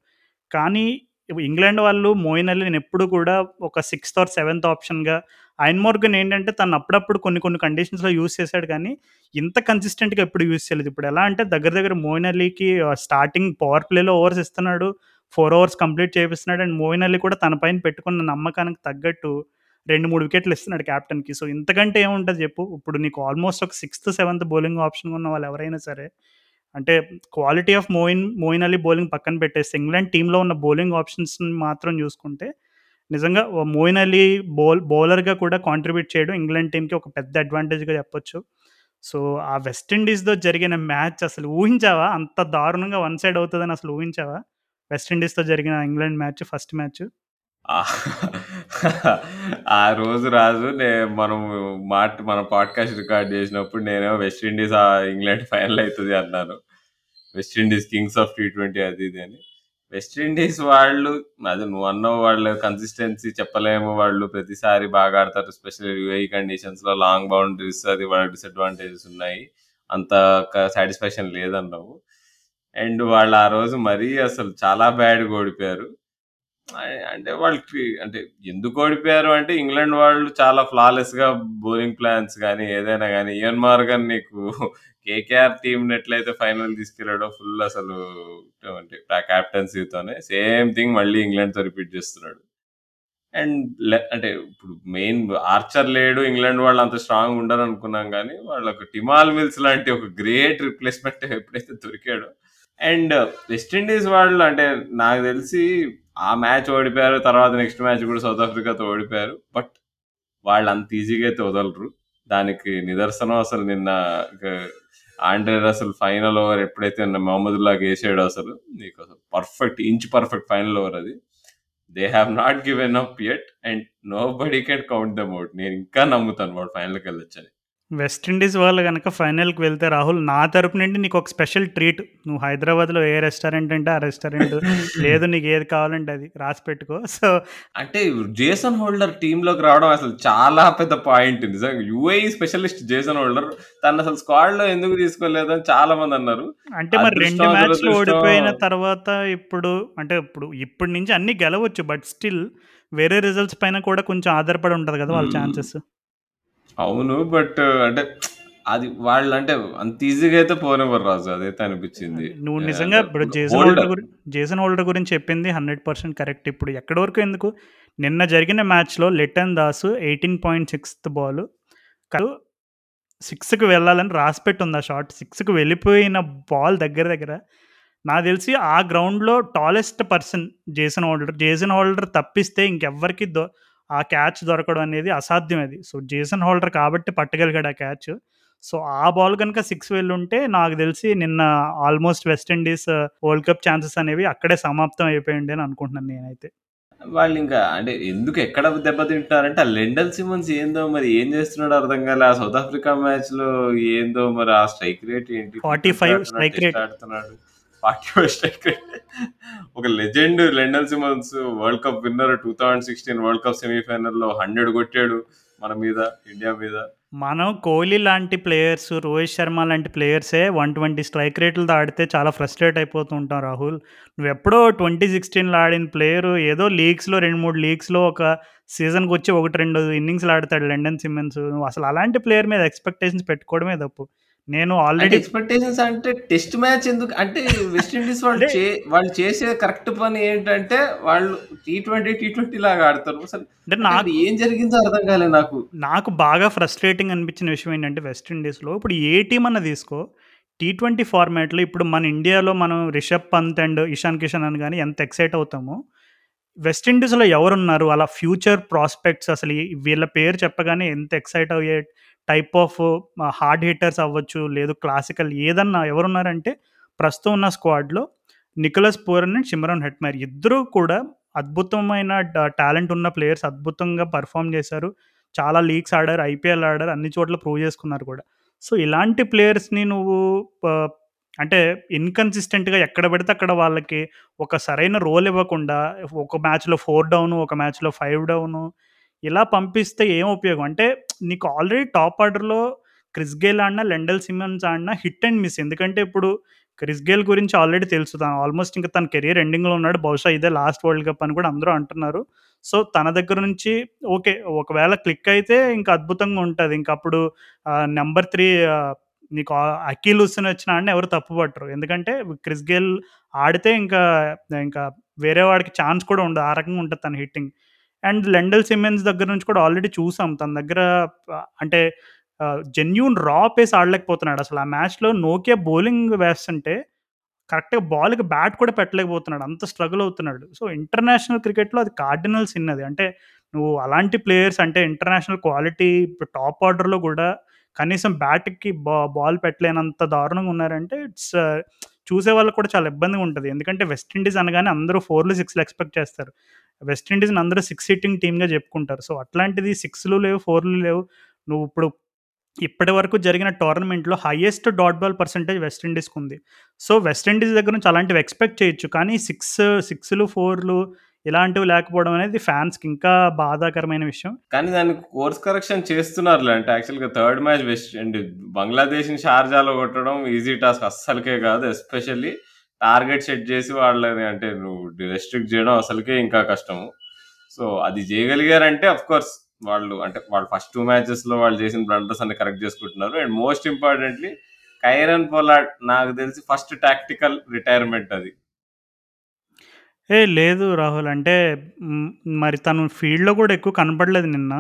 కానీ ఇంగ్లాండ్ వాళ్ళు మోయిన్ అలీని ఎప్పుడు కూడా ఒక సిక్స్త్ ఆర్ సెవెంత్ ఆప్షన్‌గా ఐన్ మోర్గన్ ఏంటంటే తను అప్పుడప్పుడు కొన్ని కొన్ని కండిషన్స్‌లో యూజ్ చేశాడు కానీ ఇంత కన్సిస్టెంట్‌గా ఎప్పుడు యూజ్ చేయలేదు. ఇప్పుడు ఎలా అంటే దగ్గర దగ్గర మోయిన్ అలీకి స్టార్టింగ్ పవర్ ప్లేలో ఓవర్స్ ఇస్తున్నాడు. ఫోర్ ఓవర్స్ కంప్లీట్ చేపిస్తున్నాడు. అండ్ మోయిన్ అలీ కూడా తన పైన పెట్టుకున్న నమ్మకానికి తగ్గట్టు 2, 3 వికెట్లు ఇస్తున్నాడు క్యాప్టెన్కి సో, ఇంతకంటే ఏముంటుంది చెప్పు? ఇప్పుడు నీకు ఆల్మోస్ట్ ఒక సిక్స్త్, సెవెంత్ బౌలింగ్ ఆప్షన్ ఉన్న వాళ్ళు ఎవరైనా సరే అంటే quality of Moeen Moeen Ali bowling పక్కన పెట్టేస్తే ఇంగ్లాండ్ టీంలో ఉన్న బౌలింగ్ ఆప్షన్స్‌ని మాత్రం చూసుకుంటే నిజంగా మోయిన్ అలీ బౌల్ బౌలర్‌గా కూడా కాంట్రిబ్యూట్ చేయడం ఇంగ్లాండ్ టీమ్‌కి ఒక పెద్ద అడ్వాంటేజ్‌గా చెప్పొచ్చు. సో, ఆ వెస్టిండీస్తో జరిగిన మ్యాచ్ అసలు ఊహించావా? అంత దారుణంగా వన్ సైడ్ అవుతుందని అసలు ఊహించావా? వెస్టిండీస్తో జరిగిన ఇంగ్లాండ్ మ్యాచ్ ఫస్ట్ మ్యాచ్. ఆ రోజు రాజు నే మనము మాట మన పాడ్‌కాస్ట్ రికార్డ్ చేసినప్పుడు నేనేమో West Indies ah, England final అయితది అన్నాను. వెస్ట్ ఇండీస్ కింగ్స్ ఆఫ్ టీ20 అది ఇది అని. వెస్ట్ ఇండీస్ వాళ్ళు అదే నువ్వన్నావు వాళ్ళ కన్సిస్టెన్సీ చెప్పలేము. వాళ్ళు ప్రతిసారి బాగా ఆడతారు. ఎస్పెషల్లీ యూఏఈ కండిషన్స్‌లో లాంగ్ బౌండరీస్ అది వాళ్ళ డిసడ్వాంటేజెస్ ఉన్నాయి. అంత క సాటిస్ఫాక్షన్ లేదన్నావు. అండ్ వాళ్ళు ఆ రోజు మరీ అసలు చాలా బ్యాడ్‌గా ఓడిపోయారు. అంటే వాళ్ళకి అంటే ఎందుకు ఓడిపోయారు అంటే ఇంగ్లాండ్ వాళ్ళు చాలా ఫ్లాలెస్గా బౌలింగ్ ప్లాన్స్ కానీ ఏదైనా కానీ ఇయన్ మార్గన్ నీకు కేకేఆర్ టీమ్ ఎట్లయితే ఫైనల్ తీసుకెళ్ళాడో ఫుల్ అసలు అంటే క్యాప్టెన్సీతోనే సేమ్ థింగ్ మళ్ళీ ఇంగ్లాండ్‌తో రిపీట్ చేస్తున్నాడు. అండ్ లె అంటే ఇప్పుడు మెయిన్ ఆర్చర్ లేడు. ఇంగ్లాండ్ వాళ్ళు అంత స్ట్రాంగ్‌గా ఉండరనుకున్నాం కానీ వాళ్ళకు టిమాల్ మిల్స్ లాంటి ఒక గ్రేట్ రిప్లేస్‌మెంట్ ఎప్పుడైతే దొరికాడో అండ్ వెస్టిండీస్ వాళ్ళు అంటే నాకు తెలిసి ఆ మ్యాచ్ ఓడిపోయారు. తర్వాత నెక్స్ట్ మ్యాచ్ కూడా సౌత్ ఆఫ్రికాతో ఓడిపోయారు. బట్ వాళ్ళు అంత ఈజీగా అయితే వదలరు. దానికి నిదర్శనం అసలు నిన్న ఆండ్రే అసలు ఫైనల్ ఓవర్ ఎప్పుడైతే మహమ్మదుల్లాకి వేసాడో అసలు నీకు అసలు perfect inch perfect final over అది. They have not given up at and nobody can count them out నేను ఇంకా నమ్ముతాను వాడు ఫైనల్కి వెళ్ళొచ్చని ఇండీస్ వాళ్ళు గనక ఫైనల్‌కి వెళ్తే రాహుల్ నా తరపు నుండి నీకు ఒక స్పెషల్ ట్రీట్. నువ్వు హైదరాబాద్‌లో ఏ రెస్టారెంట్ అంటే ఆ రెస్టారెంట్ లేదు నీకు ఏది కావాలంటే అది రాసి పెట్టుకో. సో అంటే జేసన్ హోల్డర్ టీమ్‌లోకి రావడం అసలు చాలా పెద్ద పాయింట్. నిజంగా యూఏఈ స్పెషలిస్ట్ జేసన్ హోల్డర్ తనను అసలు స్క్వాడ్‌లో ఎందుకు తీసుకోలేదు అని చాలా మంది అన్నారు. అంటే మరి 2 అదృష్టం, మ్యాచ్‌లు ఓడిపోయిన తర్వాత ఇప్పుడు అంటే ఇప్పుడు ఇప్పటి నుంచి అన్నీ గెలవచ్చు. బట్ స్టిల్ వేరే రిజల్ట్స్ పైన కూడా కొంచెం ఆధారపడి ఉంటది కదా! వాళ్ళ. ఛాన్సెస్. అవును. బట్ అంటే అది వాళ్ళంటే అంత ఈజీగా అయితే పోనివ్వరు రాజు. అదైతే అనిపించింది. నువ్వు నిజంగా ఇప్పుడు జేసన్ హోల్డర్ గురి జేసన్ హోల్డర్ గురించి చెప్పింది 100% కరెక్ట్. ఇప్పుడు ఎక్కడి వరకు ఎందుకు నిన్న జరిగిన మ్యాచ్‌లో లిటన్ దాస్ 18.6థ్ బాల్ కలు సిక్స్‌కి వెళ్ళాలని రాసిపెట్టి ఉంది ఆ షాట్. సిక్స్‌కి వెళ్ళిపోయిన బాల్ దగ్గర దగ్గర నాకు తెలిసి ఆ గ్రౌండ్‌లో tallest person Jason Holder. Jason Holder తప్పిస్తే ఇంకెవ్వరికీ దొ ఆ క్యాచ్ దొరకడం అనేది అసాధ్యం అది. సో, జేసన్ హోల్డర్ కాబట్టి పట్టగలిగాడు ఆ క్యాచ్. సో, ఆ బాల్ గనుక 6 వెళ్ళుంటే నాకు తెలిసి నిన్న almost West Indies World Cup chances అనేవి అక్కడే సమాప్తం అయిపోయుండే అని అనుకుంటున్నాను నేనైతే. వాళ్ళింకా అంటే ఎందుకు ఎక్కడ దెబ్బతింటున్నారంటే ఆ లెండల్ సిమన్స్ ఏందో మరి ఏం చేస్తున్నాడో అర్థం కాలే. ఆ సౌత్ ఆఫ్రికా మ్యాచ్‌లో ఏందో మరి ఆ స్ట్రైక్ రేట్ ఏంటి? 45 స్ట్రైక్ రేట్. ఆడుతున్నాడు. పార్టీ ఫస్ట్ ఒక legend Lendl Simmons World Cup winner 2016 World Cup సెమీఫైనల్‌లో 100 కొట్టాడు మన మీద ఇండియా మీద. మనం కోహ్లీ లాంటి ప్లేయర్స్, రోహిత్ శర్మ లాంటి ప్లేయర్సే 120 స్ట్రైక్ రేట్లు ఆడితే చాలా ఫ్రస్ట్రేట్ అయిపోతూ ఉంటాం రాహుల్. నువ్వెప్పుడో 2016లో ఆడిన ప్లేయరు ఏదో లీగ్స్‌లో 2, 3 లీగ్స్‌లో ఒక సీజన్కి వచ్చి ఒకటి రెండు ఇన్నింగ్స్‌లు ఆడతాడు లండన్ సిమెన్స్ నువ్వు అసలు అలాంటి ప్లేయర్ మీద ఎక్స్‌పెక్టేషన్స్ పెట్టుకోవడమే తప్పు. నేను ఆల్రెడీ ఎక్స్‌పెక్టేషన్స్ అంటే టెస్ట్ మ్యాచ్ ఎందుకు అంటే వెస్ట్ ఇండీస్ వాళ్ళు చే వాళ్ళు చేసే కరెక్ట్ పని ఏంటంటే వాళ్ళు టీ20, టీ20 లాగా ఆడతారు. అంటే నాకు ఏం జరిగిందో అర్థం కాలే నాకు. నాకు బాగా ఫ్రస్ట్రేటింగ్ అనిపించిన విషయం ఏంటంటే వెస్ట్ ఇండీస్‌లో ఇప్పుడు ఏ టీమ్ అన్నా తీసుకో టీ20 ఫార్మాట్‌లో ఇప్పుడు మన ఇండియాలో మనం రిషబ్ పంత్ అండ్ ఇషాన్ కిషన్ అని గాని ఎంత ఎక్సైట్ అవుతామో, వెస్ట్ ఇండీస్‌లో ఎవరున్నారు అలా ఫ్యూచర్ ప్రాస్పెక్ట్స్ అసలు వీళ్ళ పేరు చెప్పగానే ఎంత ఎక్సైట్ అయ్యే టైప్ ఆఫ్ హార్డ్ హిట్టర్స్ అవ్వచ్చు, లేదు క్లాసికల్ ఏదన్నా ఎవరున్నారంటే ప్రస్తుతం ఉన్న స్క్వాడ్‌లో Nicholas Pooran and Shimron Hetmyer ఇద్దరూ కూడా అద్భుతమైన టాలెంట్ ఉన్న ప్లేయర్స్ అద్భుతంగా పెర్ఫార్మ్ చేశారు. చాలా లీగ్స్ ఆడారు, ఐపీఎల్ ఆడారు, అన్ని చోట్ల ప్రూవ్ చేసుకున్నారు కూడా. సో, ఇలాంటి ప్లేయర్స్‌ని నువ్వు ప అంటే ఇన్‌కన్సిస్టెంట్‌గా ఎక్కడ పడితే అక్కడ వాళ్ళకి ఒక సరైన రోల్ ఇవ్వకుండా ఒక మ్యాచ్‌లో ఫోర్ డౌను, ఒక మ్యాచ్‌లో ఫైవ్ డౌను ఇలా పంపిస్తే ఏం ఉపయోగం? అంటే నీకు ఆల్రెడీ టాప్ ఆర్డర్‌లో క్రిస్ గేల్ ఆడినా, లెండల్ సిమన్స్ ఆడినా హిట్ అండ్ మిస్. ఎందుకంటే ఇప్పుడు క్రిస్ గేల్ గురించి ఆల్రెడీ తెలుసు. తను ఆల్మోస్ట్ ఇంకా తన కెరీర్ ఎండింగ్‌లో ఉన్నాడు. బహుశా ఇదే లాస్ట్ వరల్డ్ కప్ అని కూడా అందరూ అంటున్నారు. సో, తన దగ్గర నుంచి ఓకే. ఒకవేళ క్లిక్ అయితే ఇంకా అద్భుతంగా ఉంటుంది ఇంకా అప్పుడు నెంబర్ త్రీ నీకు అఖిల్ హుస్సేన్ వచ్చిన ఆడిన ఎవరు తప్పుపట్టరు. ఎందుకంటే క్రిస్ గేల్ ఆడితే ఇంకా ఇంకా వేరే వాడికి ఛాన్స్ కూడా ఉండదు. ఆ రకంగా ఉంటుంది తన హిట్టింగ్. అండ్ లెండల్ సిమెన్స్ దగ్గర నుంచి కూడా ఆల్రెడీ చూసాం. తన దగ్గర అంటే జెన్యున్ రా పేస్ ఆడలేకపోతున్నాడు. అసలు ఆ మ్యాచ్‌లో నోకియా బౌలింగ్ వేస్తుంటే కరెక్ట్‌గా బాల్‌కి బ్యాట్ కూడా పెట్టలేకపోతున్నాడు. అంత స్ట్రగుల్ అవుతున్నాడు. సో, ఇంటర్నేషనల్ క్రికెట్‌లో అది కార్డినల్ సిన్ అది. అంటే నువ్వు అలాంటి ప్లేయర్స్ అంటే ఇంటర్నేషనల్ క్వాలిటీ ఇప్పుడు టాప్ ఆర్డర్‌లో కూడా కనీసం బ్యాట్‌కి బా బాల్ పెట్టలేనంత దారుణంగా ఉన్నారంటే ఇట్స్ చూసే వాళ్ళకి కూడా చాలా ఇబ్బందిగా ఉంటుంది ఎందుకంటే వెస్టిండీస్ అనగానే అందరూ 4లు, 6లు ఎక్స్‌పెక్ట్ చేస్తారు. వెస్టిండీస్ని అందరూ సిక్స్ సిట్టింగ్ టీమ్‌గా చెప్పుకుంటారు. సో, అట్లాంటిది సిక్స్లు లేవు, ఫోర్లు లేవు. నువ్వు ఇప్పుడు ఇప్పటి వరకు జరిగిన టోర్నమెంట్‌లో హైయెస్ట్ డాట్ బాల్ పర్సంటేజ్ వెస్టిండీస్కి ఉంది సో, వెస్టిండీస్ దగ్గర నుంచి అలాంటివి ఎక్స్‌పెక్ట్ చేయొచ్చు. కానీ 6, 6లు, 4లు ఇలాంటివి లేకపోవడం అనేది ఫ్యాన్స్‌కి ఇంకా బాధాకరమైన విషయం. కానీ దాన్ని కోర్స్ కరెక్షన్ చేస్తున్నారు అంటే యాక్చువల్‌గా థర్డ్ మ్యాచ్ వెస్ట్ అండ్ బంగ్లాదేశ్‌ని షార్జాలో కొట్టడం ఈజీ టాస్క్ అస్సలకే కాదు. ఎస్పెషల్లీ టార్గెట్ సెట్ చేసి వాళ్ళని అంటే నువ్వు రెస్ట్రిక్ట్ చేయడం అసలుకే ఇంకా కష్టము. సో, అది చేయగలిగారంటే ఆఫ్‌కోర్స్ వాళ్ళు అంటే వాళ్ళు ఫస్ట్ 2 మ్యాచెస్‌లో వాళ్ళు చేసిన బ్లండర్స్ అన్ని కరెక్ట్ చేసుకుంటున్నారు. And most importantly Kieron Pollard నాకు తెలిసి ఫస్ట్ టాక్టికల్ రిటైర్మెంట్ అది. ఏ లేదు రాహుల్. అంటే హ్మ్, మరి తను ఫీల్డ్‌లో కూడా ఎక్కువ కనపడలేదు నిన్న.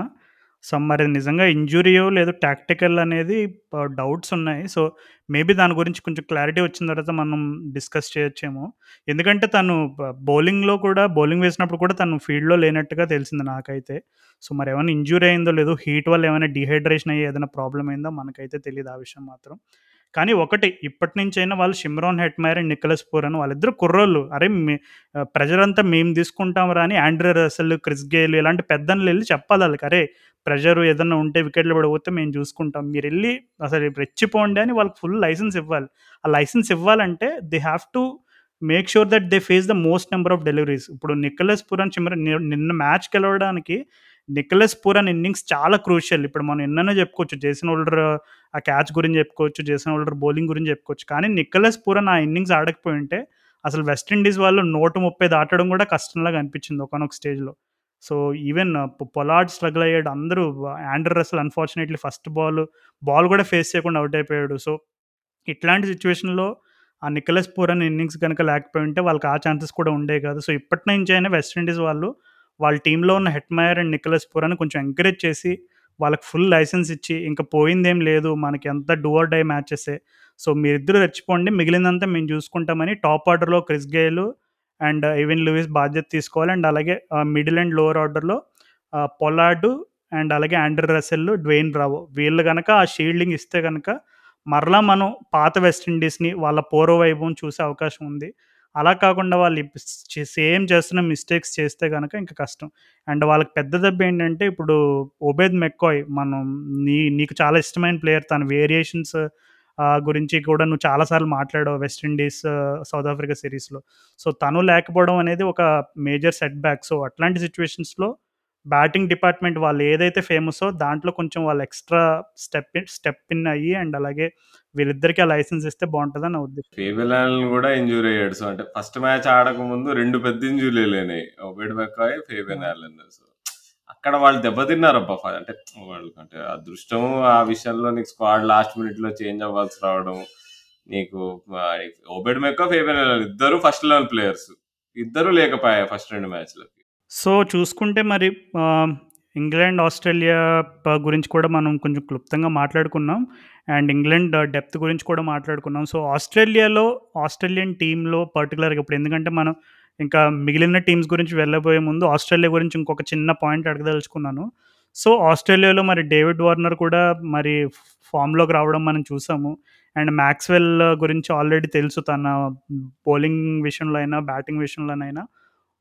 సో, మరి నిజంగా ఇంజ్యూరీయో లేదో టాక్టికల్ అనేది డౌట్స్ ఉన్నాయి. సో, మేబీ దాని గురించి కొంచెం క్లారిటీ వచ్చిన తర్వాత మనం డిస్కస్ చేయొచ్చేమో. ఎందుకంటే తను బ బౌలింగ్‌లో కూడా బౌలింగ్ వేసినప్పుడు కూడా తను ఫీల్డ్‌లో లేనట్టుగా తెలిసింది నాకైతే. సో, మరేమన్నా ఇంజ్యూరీ అయిందో లేదో హీట్ వల్ల ఏమైనా డీహైడ్రేషన్ అయ్యి ఏదైనా ప్రాబ్లమ్ అయిందో మనకైతే తెలీదు ఆ విషయం మాత్రం. కానీ ఒకటి ఇప్పటి నుంచైనా వాళ్ళు Shimron Hetmyer and Nicholas Pooran అని వాళ్ళిద్దరు కుర్రోళ్ళు. అరే! మే ఆహ్, అంతా మేము తీసుకుంటాంరా అని ఆండ్రే రసల్ క్రిస్ గేల్ ఇలాంటి పెద్దోళ్ళెళ్ళి చెప్పాలి వాళ్ళకి అరే! ప్రెషర్ ఏదన్నా ఉంటే వికెట్లు పడిపోతే మేము చూసుకుంటాం. మీరు వెళ్ళి అసలు రెచ్చిపోండి అని వాళ్ళకి ఫుల్ లైసెన్స్ ఇవ్వాలి. ఆ లైసెన్స్ ఇవ్వాలంటే they have to make sure that they face the most number of deliveries. ఇప్పుడు నిక్కలస్ పూరన్, షిమ్రాన్ నిన్న మ్యాచ్ గెలవడానికి నికోలస్ పూరన్ ఇన్నింగ్స్ చాలా క్రూషియల్. ఇప్పుడు మనం ఎన్నైనా చెప్పుకోవచ్చు. జేసన్ హోల్డర్ ఆ క్యాచ్ గురించి చెప్పుకోవచ్చు. జేసన్ హోల్డర్ బౌలింగ్ గురించి చెప్పుకోవచ్చు. కానీ నికోలస్ పూరన్ ఆ ఇన్నింగ్స్ ఆడకపోయి ఉంటే అసలు వెస్టిండీస్ వాళ్ళు నూట ముప్పై దాటడం కూడా కష్టంలాగా అనిపించింది ఒకనొక స్టేజ్‌లో. So, even Pollard Pollard struggle అయ్యాడు. అందరూ Andre Russell unfortunately first ball, ball కూడా ఫేస్ చేయకుండా అవుట్ అయిపోయాడు. సో, ఇట్లాంటి సిచ్యువేషన్లో ఆ నికోలస్ పూరన్ ఇన్నింగ్స్ కనుక లేకపోయి ఉంటే వాళ్ళకి ఆ ఛాన్సెస్ కూడా ఉండేవి కాదు. సో, ఇప్పటి నుంచి అయినా వెస్టిండీస్ వాళ్ళు వాళ్ళ టీంలో ఉన్న హెట్మైర్ అండ్ నికోలస్ పురాని కొంచెం ఎంకరేజ్ చేసి వాళ్ళకి ఫుల్ లైసెన్స్ ఇచ్చి ఇంకా పోయిందేం లేదు మనకి ఎంత డూఆర్ డై మ్యాచెసే సో మీరిద్దరు రెచ్చిపోండి మిగిలినంతా మేము చూసుకుంటామని టాప్ ఆర్డర్లో Chris Gayle and even Lewis బాధ్యత తీసుకోవాలి అండ్ అలాగే మిడిల్ అండ్ లోవర్ ఆర్డర్లో పొలార్డు అండ్ అలాగే ఆండ్రూ రసెల్ డ్వెయిన్ రావు. వీళ్ళు కనుక ఆ షీల్డింగ్ ఇస్తే కనుక మరలా మనం పాత వెస్టిండీస్ని వాళ్ళ పూర్వ వైభవం చూసే అవకాశం ఉంది. అలా కాకుండా వాళ్ళు సేమ్ చేస్తున్న మిస్టేక్స్ చేస్తే కనుక ఇంకా కష్టం. అండ్ వాళ్ళకి పెద్ద దెబ్బ ఏంటంటే ఇప్పుడు ఒబేద్ మెక్కాయ్ మనం నీ నీకు చాలా ఇష్టమైన ప్లేయర్. తన వేరియేషన్స్ గురించి కూడా నువ్వు చాలాసార్లు మాట్లాడావు వెస్టిండీస్ సౌత్ ఆఫ్రికా సిరీస్లో. సో తను లేకపోవడం అనేది ఒక మేజర్ సెట్ బ్యాక్. సో అట్లాంటి సిచ్యువేషన్స్లో బ్యాటింగ్ డిపార్ట్మెంట్ వాళ్ళు ఏదైతే ఫేమసో దాంట్లో కొంచెం వాళ్ళు ఎక్స్ట్రా స్టెప్ స్టెప్ ఇన్ అయ్యి అండ్ అలాగే వీళ్ళిద్దరికి ఆ లైసెన్స్ ఇస్తే బాగుంటుంది అని ఉద్దేశం. కూడా ఇంజూరీ అయ్యాడు. సో అంటే ఫస్ట్ మ్యాచ్ ఆడక ముందు రెండు పెద్ద ఇంజూరీలు లేనాయి ఒబేడ్ మెక్కాయ్ ఫేబెన్ సో అక్కడ వాళ్ళు దెబ్బతిన్నారు అబ్బా అంటే వాళ్ళు అంటే అదృష్టం ఆ విషయంలో నీకు స్క్వాడ్ లాస్ట్ మినిట్లో చేంజ్ అవ్వాల్సి రావడం. నీకు ఓబెడ్ మెక్క ఫేబెన్ ఇద్దరు ఫస్ట్ లెవెల్ ప్లేయర్స్. ఇద్దరు లేకపోయా ఫస్ట్ రెండు మ్యాచ్లు. సో చూసుకుంటే మరి ఇంగ్లాండ్ ఆస్ట్రేలియా గురించి కూడా మనం కొంచెం క్లుప్తంగా మాట్లాడుకున్నాం. అండ్ ఇంగ్లాండ్ డెప్త్ గురించి కూడా మాట్లాడుకున్నాం. సో ఆస్ట్రేలియాలో ఆస్ట్రేలియన్ టీంలో పర్టికులర్గా ఇప్పుడు ఎందుకంటే మనం ఇంకా మిగిలిన టీమ్స్ గురించి వెళ్ళబోయే ముందు ఆస్ట్రేలియా గురించి ఇంకొక చిన్న పాయింట్ అడగదలుచుకున్నాను. సో ఆస్ట్రేలియాలో మరి డేవిడ్ వార్నర్ కూడా మరి ఫామ్లోకి రావడం మనం చూసాము. అండ్ మ్యాక్స్వెల్ గురించి ఆల్రెడీ తెలుసు తన బౌలింగ్ విషయంలో అయినా బ్యాటింగ్ విషయంలోనైనా.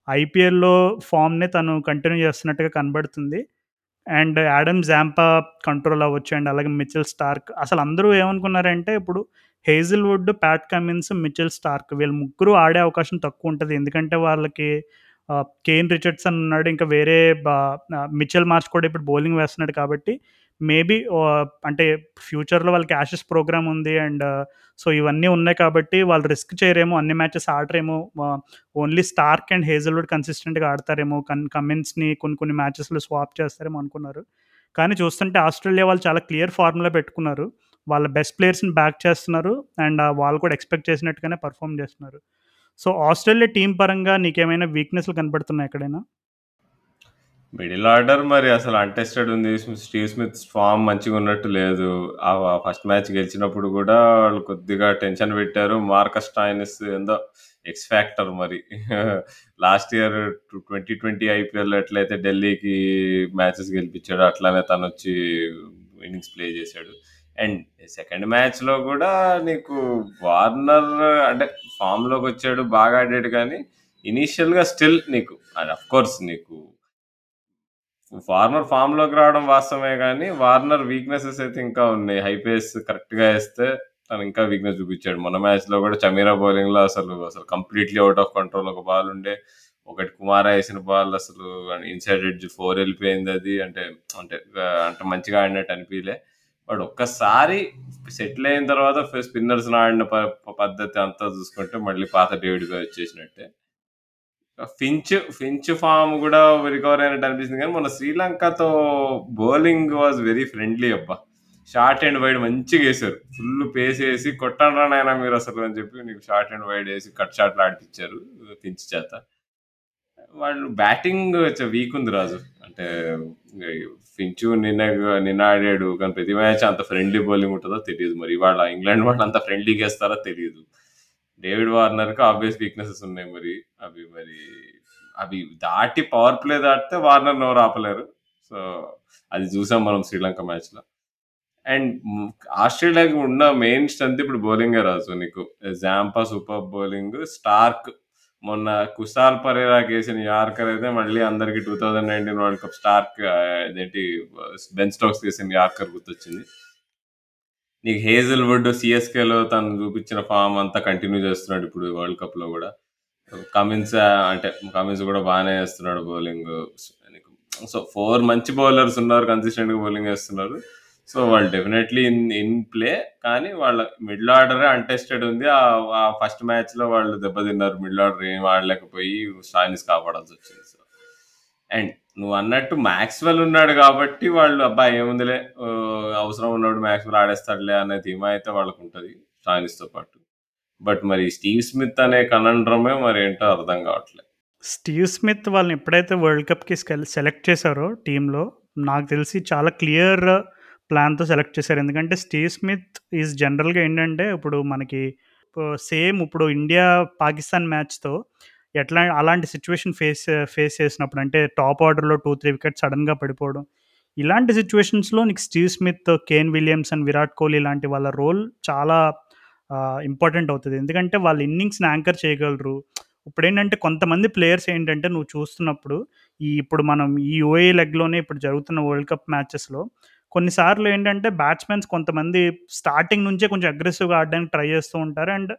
ఐపీఎల్లో ఫామ్ని తను కంటిన్యూ చేస్తున్నట్టుగా కనబడుతుంది. అండ్ యాడమ్ జాంపా కంట్రోల్ అవ్వచ్చు అండ్ అలాగే మిచెల్ స్టార్క్. అసలు అందరూ ఏమనుకున్నారంటే ఇప్పుడు Hazlewood Pat Cummins Mitchell Starc వీళ్ళు ముగ్గురు ఆడే అవకాశం తక్కువ ఉంటుంది. ఎందుకంటే వాళ్ళకి కేన్ రిచర్డ్సన్ ఉన్నాడు ఇంకా వేరే మిచెల్ మార్చ్ కూడా ఇప్పుడు బౌలింగ్ వేస్తున్నాడు కాబట్టి మేబీ అంటే ఫ్యూచర్లో వాళ్ళకి యాషెస్ ప్రోగ్రామ్ ఉంది అండ్ సో ఇవన్నీ ఉన్నాయి కాబట్టి వాళ్ళు రిస్క్ చేయరేమో అన్ని మ్యాచెస్ ఆడరేమో ఓన్లీ స్టార్క్ అండ్ హేజల్వుడ్ కన్సిస్టెంట్గా ఆడతారేమో కన్ కమిన్స్ని కొన్ని కొన్ని మ్యాచెస్లో స్వాప్ చేస్తారేమో అనుకున్నారు. కానీ చూస్తుంటే ఆస్ట్రేలియా వాళ్ళు చాలా క్లియర్ ఫార్ములా పెట్టుకున్నారు. వాళ్ళ బెస్ట్ ప్లేయర్స్ని బ్యాక్ చేస్తున్నారు అండ్ వాళ్ళు కూడా ఎక్స్పెక్ట్ చేసినట్టుగానే పర్ఫామ్ చేస్తున్నారు. సో ఆస్ట్రేలియా టీం పరంగా నీకేమైనా వీక్నెస్లు కనబడుతున్నాయి ఎక్కడైనా? మిడిల్ ఆర్డర్ మరి అసలు అన్టెస్టెడ్ ఉంది. స్టీవ్ స్మిత్ ఫామ్ మంచిగా ఉన్నట్టు లేదు. ఆ ఫస్ట్ మ్యాచ్ గెలిచినప్పుడు కూడా వాళ్ళు కొద్దిగా టెన్షన్ పెట్టారు. మార్కస్ స్టాయినిస్ ఏందో ఎక్స్ ఫ్యాక్టర్ మరి. Last year twenty twenty IPL ఎట్లయితే ఢిల్లీకి మ్యాచెస్ గెలిపించాడు అట్లానే తను వచ్చి ఇన్నింగ్స్ ప్లే చేశాడు. అండ్ సెకండ్ మ్యాచ్లో కూడా నీకు వార్నర్ అంటే ఫామ్లోకి వచ్చాడు బాగా ఆడాడు కానీ ఇనీషియల్గా స్టిల్ నీకు అండ్ అఫ్కోర్స్ నీకు వార్నర్ ఫామ్లోకి రావడం వాస్తవమే కానీ వార్నర్ వీక్నెసెస్ అయితే ఇంకా ఉన్నాయి. హై పేస్ కరెక్ట్గా వేస్తే తను ఇంకా వీక్నెస్ చూపించాడు. మొన్న మ్యాచ్లో కూడా చమీరా బౌలింగ్లో అసలు అసలు కంప్లీట్లీ అవుట్ ఆఫ్ కంట్రోల్ ఒక బాల్ ఉండే. ఒకటి కుమార వేసిన బాల్ అసలు ఇన్సైడ్ ఎడ్జ్ ఫోర్ వెళ్ళిపోయింది అది. అంటే అంటే అంటే మంచిగా ఆడినట్టు అనిపించలే బట్ ఒక్కసారి సెటిల్ అయిన తర్వాత స్పిన్నర్స్ ఆడిన పద్ధతి అంతా చూసుకుంటే మళ్ళీ పాత డేవిడ్గా వచ్చేసినట్టే ఫించ్ ఫించ్ ఫామ్ కూడా రికవర్ అయినట్టు అనిపిస్తుంది కానీ మన శ్రీలంకతో బౌలింగ్ వాజ్ వెరీ ఫ్రెండ్లీ అబ్బా. షార్ట్ అండ్ వైడ్ మంచిగా వేసారు ఫుల్ పేస్ వేసి కొట్టండి రానైనా మీరు అసలు అని చెప్పి నీకు షార్ట్ అండ్ వైడ్ వేసి కట్ షాట్లు ఆడిపించారు ఫించ్ చేత. వాళ్ళు బ్యాటింగ్ వీక్ ఉంది రాజు. అంటే ఫించు నిన్న నిన్న ఆడాడు కానీ ప్రతి మ్యాచ్ అంత ఫ్రెండ్లీ బౌలింగ్ ఉంటుందో తెలియదు. మరి వాళ్ళ ఇంగ్లాండ్ వాళ్ళు అంత ఫ్రెండ్లీగా వేస్తారో తెలియదు. డేవిడ్ వార్నర్కి ఆబ్వియస్ వీక్నెసెస్ ఉన్నాయి మరి. అవి మరి అవి దాటి పవర్ ప్లే దాటితే వార్నర్ నోరు ఆపలేరు. సో అది చూసాం మనం శ్రీలంక మ్యాచ్లో. అండ్ ఆస్ట్రేలియాకి ఉన్న మెయిన్ స్ట్రెంత్ ఇప్పుడు బౌలింగే రాజు నీకు జాంపా సూపర్ బౌలింగ్ స్టార్క్ మొన్న కుసాల్ పరేరాకి వేసిన యార్కర్ అయితే మళ్ళీ అందరికి two thousand nineteen World Cup Starc అదేంటి బెన్ స్టోక్స్ వేసిన యార్కర్ గుర్తొచ్చింది. నీకు హేజల్వుడ్ సిఎస్కేలో తను చూపించిన ఫామ్ అంతా కంటిన్యూ చేస్తున్నాడు ఇప్పుడు వరల్డ్ కప్లో కూడా. కమిన్స్ అంటే కమిన్స్ కూడా బాగానే వేస్తున్నాడు బౌలింగ్. సో ఫోర్ మంచి బౌలర్స్ ఉన్నారు కన్సిస్టెంట్గా బౌలింగ్ వేస్తున్నారు సో వాళ్ళు డెఫినెట్లీ ఇన్ ఇన్ ప్లే కానీ వాళ్ళ మిడిల్ ఆర్డరే అన్టెస్టెడ్ ఉంది. ఆ ఫస్ట్ మ్యాచ్లో వాళ్ళు దెబ్బతిన్నారు మిడిల్ ఆర్డర్ ఏం ఆడలేకపోయి స్టాయినిస్ కాపాడాల్సి వచ్చింది. సో అండ్ నువ్వు అన్నట్టు మ్యాక్స్వెల్ ఉన్నాడు కాబట్టి వాళ్ళు అబ్బాయి ఏముందిలే అవసరం ఉన్నాడు మ్యాక్స్వెల్ ఆడేస్తాడులే అనే ధీమా అయితే వాళ్ళకు ఉంటుంది స్టాయినిస్తో పాటు బట్ మరి స్టీవ్ స్మిత్ అనే కనండ్రమే మరి ఏంటో అర్థం కావట్లేదు స్టీవ్ స్మిత్ వాళ్ళని ఎప్పుడైతే వరల్డ్ కప్కి సెలెక్ట్ చేశారో టీంలో నాకు తెలిసి చాలా క్లియర్ ప్లాన్‌తో సెలెక్ట్ చేశారు. ఎందుకంటే స్టీవ్ స్మిత్ ఈజ్ జనరల్‌గా ఏంటంటే ఇప్పుడు మనకి ఆహ్, సేమ్ ఇప్పుడు ఇండియా, పాకిస్తాన్ మ్యాచ్‌తో ఎట్లా అలాంటి సిచ్యువేషన్ ఫేస్ ఫేస్ చేసినప్పుడు అంటే టాప్ ఆర్డర్‌లో 2, 3 వికెట్స్ సడన్గా పడిపోవడం. ఇలాంటి సిచ్యువేషన్స్లో నీకు Steve Smith, Kane Williams and Virat Kohli లాంటి వాళ్ళ రోల్ చాలా ఇంపార్టెంట్ అవుతుంది ఎందుకంటే వాళ్ళు ఇన్నింగ్స్‌ని యాంకర్ చేయగలరు. ఇప్పుడేంటంటే కొంతమంది ప్లేయర్స్ ఏంటంటే నువ్వు చూస్తున్నప్పుడు ఈ ఇప్పుడు మనం ఈ యూఏఈ లెగ్‌లోనే ఇప్పుడు జరుగుతున్న వరల్డ్ కప్ మ్యాచెస్‌లో కొన్నిసార్లు ఏంటంటే బ్యాట్స్‌మెన్స్ కొంతమంది స్టార్టింగ్ నుంచే కొంచెం అగ్రెసివ్‌గా ఆడడానికి ట్రై చేస్తూ ఉంటారు. అండ్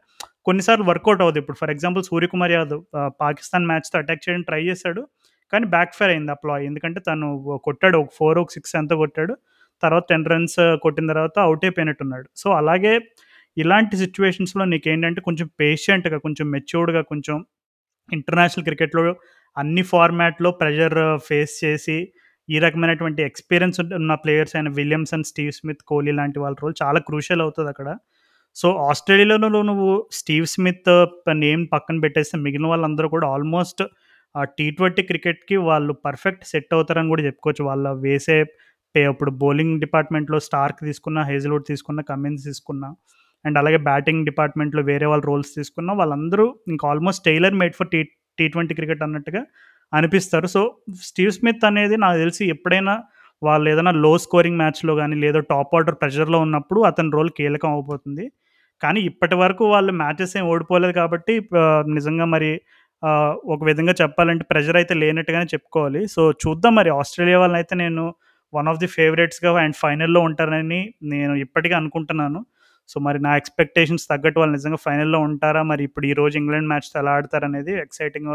కొన్నిసార్లు వర్కౌట్ అవుతుంది ఇప్పుడు ఫర్ ఎగ్జాంపుల్ సూర్యకుమార్ యాదవ్ పాకిస్తాన్ మ్యాచ్‌తో అటాక్ చేయడానికి ట్రై చేశాడు. కానీ బ్యాక్ ఫైర్ అయింది ఆ ప్లాయ్. ఎందుకంటే తను కొట్టాడు ఒక ఫోర్ ఒక సిక్స్ ఎంత కొట్టాడు. తర్వాత 10 రన్స్ కొట్టిన తర్వాత అవుట్ అయిపోయినట్టున్నాడు. సో, అలాగే ఇలాంటి సిచువేషన్స్లో నీకు ఏంటంటే కొంచెం పేషెంట్‌గా, కొంచెం మెచ్యూర్డ్‌గా, కొంచెం ఇంటర్నేషనల్ క్రికెట్‌లో అన్ని ఫార్మాట్‌లో ప్రెషర్ ఫేస్ చేసి ఈ రకమైనటువంటి ఎక్స్‌పీరియన్స్ ఉన్న ప్లేయర్స్ అయిన విలియమ్సన్, స్టీవ్ స్మిత్, కోహ్లీ లాంటి వాళ్ళ రోల్ చాలా క్రూషియల్ అవుతుంది అక్కడ సో, ఆస్ట్రేలియాలో నువ్వు స్టీవ్ స్మిత్ నేమ్ పక్కన పెట్టేస్తే మిగిలిన వాళ్ళందరూ కూడా ఆల్మోస్ట్ ఆ టీ20 క్రికెట్‌కి వాళ్ళు పర్ఫెక్ట్ సెట్ అవుతారని కూడా చెప్పుకోవచ్చు. వాళ్ళ వేసే పే ఇప్పుడు బౌలింగ్ డిపార్ట్మెంట్‌లో స్టార్క్ తీసుకున్న, హేజల్‌వుడ్ తీసుకున్న, కమిన్స్ తీసుకున్న అండ్ అలాగే బ్యాటింగ్ డిపార్ట్మెంట్‌లో వేరే వాళ్ళ రోల్స్ తీసుకున్న వాళ్ళందరూ ఇంకా almost tailor made for T T20 cricket అన్నట్టుగా అనిపిస్తారు. సో, స్టీవ్ స్మిత్ అనేది నాకు తెలిసి ఎప్పుడైనా వాళ్ళు ఏదైనా లో స్కోరింగ్ మ్యాచ్‌లో కానీ లేదా టాప్ ఆర్డర్ ప్రెషర్‌లో ఉన్నప్పుడు అతని రోల్ కీలకం అవబోతుంది కానీ ఇప్పటి వరకు వాళ్ళు మ్యాచెస్ ఏం ఓడిపోలేదు కాబట్టి నిజంగా మరి ఒక విధంగా చెప్పాలంటే ప్రెషర్ అయితే లేనట్టుగానే చెప్పుకోవాలి. సో, చూద్దాం మరి ఆస్ట్రేలియా వాళ్ళనైతే నేను వన్ ఆఫ్ ది ఫేవరెట్స్‌గా అండ్ ఫైనల్‌లో ఉంటారని నేను ఇప్పటికీ అనుకుంటున్నాను. సో, మరి నా ఎక్స్‌పెక్టేషన్స్ తగ్గట్టు వాళ్ళు నిజంగా ఫైనల్‌లో ఉంటారా? మరి ఇప్పుడు ఈరోజు ఇంగ్లాండ్ మ్యాచ్‌తో ఎలా ఆడతారనేది ఎక్సైటింగ్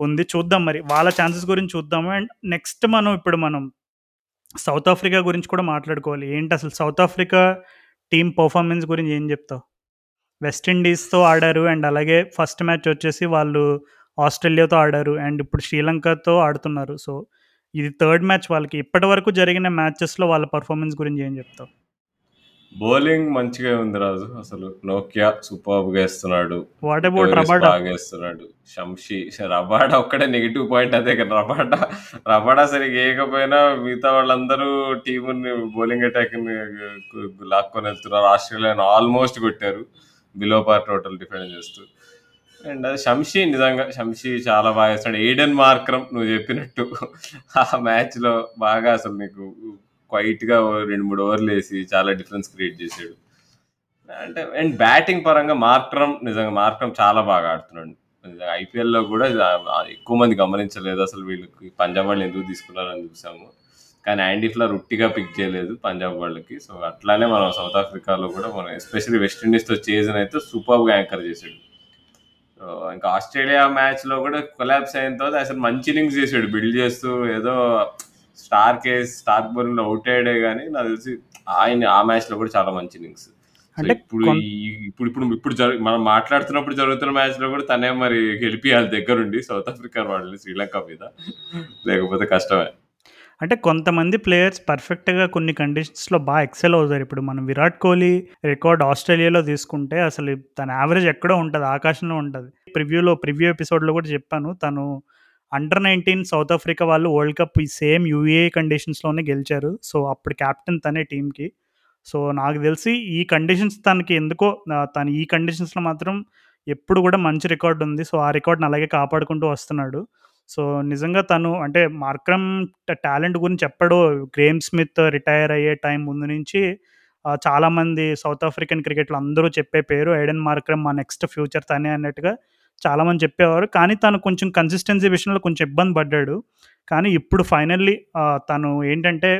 ఉంది. చూద్దాం మరి. వాళ్ళ ఛాన్సెస్ గురించి చూద్దాము. అండ్ నెక్స్ట్ మనం ఇప్పుడు మనం సౌత్ ఆఫ్రికా గురించి కూడా మాట్లాడుకోవాలి. ఏంటి అసలు సౌత్ ఆఫ్రికా టీం పర్ఫార్మెన్స్ గురించి ఏం చెప్తావు? వెస్టిండీస్తో ఆడారు. అండ్ అలాగే ఫస్ట్ మ్యాచ్ వచ్చేసి వాళ్ళు ఆస్ట్రేలియాతో ఆడారు. అండ్ ఇప్పుడు శ్రీలంకతో ఆడుతున్నారు. సో, ఇది థర్డ్ మ్యాచ్ వాళ్ళకి. ఇప్పటివరకు జరిగిన మ్యాచెస్‌లో వాళ్ళ పర్ఫార్మెన్స్ గురించి ఏం చెప్తావు? బౌలింగ్ మంచిగా ఉంది రాజు. అసలు Nokia. What about Pretorius Rabada? బాగా ఏస్తున్నాడు. షంషీ రబాడా ఒక్కడే నెగెటివ్ పాయింట్ అదే కదా! రబాడా రబాడా సరిగ్గా ఏయకపోయినా మిగతా వాళ్ళందరూ టీముని బౌలింగ్ అటాక్‌ని గు లాక్కొని వెళ్తున్నారు. ఆస్ట్రేలియాను ఆల్మోస్ట్ కొట్టారు. బిలో పార్ టోటల్ డిఫెండ్ చేస్తూ. అండ్ షంషీ నిజంగా షంషీ చాలా బాగా ఏస్తాడు. ఎయిడెన్ మార్క్రమ్ నువ్వు చెప్పినట్టు ఆ మ్యాచ్‌లో బాగా అసలు నీకు క్వైట్‌గా రెండు మూడు ఓవర్లు వేసి చాలా డిఫరెన్స్ క్రియేట్ చేసాడు. అంటే అండ్ బ్యాటింగ్ పరంగా మార్క్రమ్ నిజంగా మార్క్రమ్ చాలా బాగా ఆడుతున్నాడు. ఐపీఎల్‌లో కూడా ఎక్కువ మంది గమనించలేదు. అసలు వీళ్ళకి పంజాబ్ వాళ్ళు ఎందుకు తీసుకున్నారని చూసాము. కానీ యాండీ ఫ్లవర్ ఉట్టిగా పిక్ చేయలేదు పంజాబ్ వాళ్ళకి. సో, అట్లానే మనం సౌత్ ఆఫ్రికాలో కూడా మనం ఎస్పెషల్లీ వెస్టిండీస్తో చేసిన అయితే సూపర్గా యాంకర్ చేసాడు. సో, ఇంకా ఆస్ట్రేలియా మ్యాచ్‌లో కూడా కొలాబ్స్ అయిన తర్వాత అసలు మంచి ఇన్నింగ్స్ చేసాడు. బిల్డ్ చేస్తూ ఏదో స్టార్క్ ఏసి స్టార్క్ బౌలింగ్‌లో ఔట్ అయ్యాడే గానీ నాకు తెలిసి ఆయన ఆ మ్యాచ్‌లో కూడా చాలా మంచి ఇన్నింగ్స్. అంటే ఇప్పుడు కొన్ ఇప్పుడు ఇప్పుడు ఇప్పుడు మనం మాట్లాడుతున్నప్పుడు జరుగుతున్న మ్యాచ్‌లో కూడా తనే మరి గెలిపియాలి దగ్గరుండి సౌత్ ఆఫ్రికా వాళ్ళని శ్రీలంక మీద. లేకపోతే కష్టమే. అంటే కొంతమంది ప్లేయర్స్ పర్ఫెక్ట్‌గా కొన్ని కండిషన్స్‌లో బా ఎక్సెల్ అవుతారు. ఇప్పుడు మనం విరాట్ కోహ్లీ రికార్డ్ ఆస్ట్రేలియాలో తీసుకుంటే అసలు తన యావరేజ్ ఎక్కడో ఉంటది. ఆకాశంలో ఉంటది. ప్రివ్యూలో ప్రివ్యూ ఎపిసోడ్‌లో కూడా చెప్పాను. తను అండర్ 19 సౌత్ ఆఫ్రికా వాళ్ళు వరల్డ్ కప్ ఈ సేమ్ యూఏ కండిషన్స్‌లోనే గెలిచారు. సో, అప్పుడు కెప్టెన్ తనే టీంకి సో, నాకు తెలిసి ఈ కండిషన్స్ తనకి ఎందుకో తను ఈ కండిషన్స్‌లో మాత్రం ఎప్పుడు కూడా మంచి రికార్డ్ ఉంది. సో, ఆ రికార్డ్‌ని అలాగే కాపాడుకుంటూ వస్తున్నాడు. సో, నిజంగా తను అంటే మార్క్రమ్ ట టాలెంట్ గురించి చెప్పాడు గ్రేమ్ స్మిత్ రిటైర్ అయ్యే టైం ముందు నుంచి చాలామంది సౌత్ ఆఫ్రికన్ క్రికెట్లు అందరూ చెప్పే పేరు ఐడెన్ మార్క్రమ్ మా నెక్స్ట్ ఫ్యూచర్ తనే అన్నట్టుగా చాలామంది చెప్పేవారు. కానీ తను కొంచెం కన్సిస్టెన్సీ విషయంలో కొంచెం ఇబ్బంది పడ్డాడు. కానీ ఇప్పుడు ఫైనల్లీ తను ఏంటంటే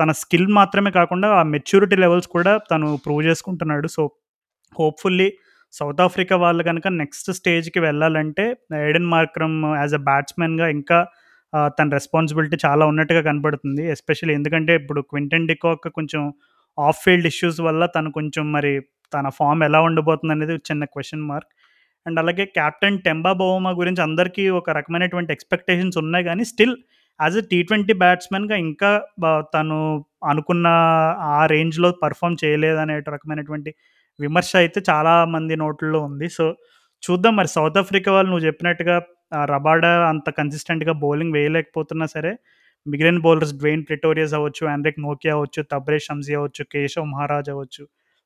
తన స్కిల్ మాత్రమే కాకుండా ఆ మెచ్యూరిటీ లెవెల్స్ కూడా తను ప్రూవ్ చేసుకుంటున్నాడు. సో, హోప్‌ఫుల్లీ సౌత్ ఆఫ్రికా వాళ్ళు కనుక నెక్స్ట్ స్టేజ్‌కి వెళ్ళాలంటే ఎడెన్ మార్క్రమ్ యాజ్ అ బ్యాట్స్‌మెన్‌గా ఇంకా తన రెస్పాన్సిబిలిటీ చాలా ఉన్నట్టుగా కనబడుతుంది ఎస్పెషల్లీ ఎందుకంటే ఇప్పుడు క్వింటన్ డికాక్ కొంచెం ఆఫ్ ఫీల్డ్ ఇష్యూస్ వల్ల తను కొంచెం మరి తన ఫామ్ ఎలా ఉండబోతుందనేది చిన్న క్వశ్చన్ మార్క్. అండ్ అలాగే కెప్టెన్ టెంబా బౌమా గురించి అందరికీ ఒక రకమైనటువంటి ఎక్స్‌పెక్టేషన్స్ ఉన్నాయి కానీ స్టిల్ యాస్ ఎ టీ20 బ్యాట్స్‌మెన్‌గా ఇంకా తను అనుకున్న ఆ రేంజ్‌లో పెర్ఫార్మ్ చేయలేదనే రకమైనటువంటి విమర్శ అయితే చాలా మంది నోట్లలో ఉంది. సో, చూద్దాం మరి సౌత్ ఆఫ్రికా వాళ్ళు నువ్వు చెప్పినట్టుగా రబాడా అంత కన్సిస్టెంట్‌గా బౌలింగ్ వేయలేకపోతున్నా సరే, మిగిలిన బౌలర్స్ డ్వెయిన్ ప్రిటోరియస్ అవ్వచ్చు ఆండ్రిక్ నోకియా అవ్వచ్చు తబ్రే షంజీ అవ్వచ్చు కేశవ్ మహారాజ్ అవ్వచ్చు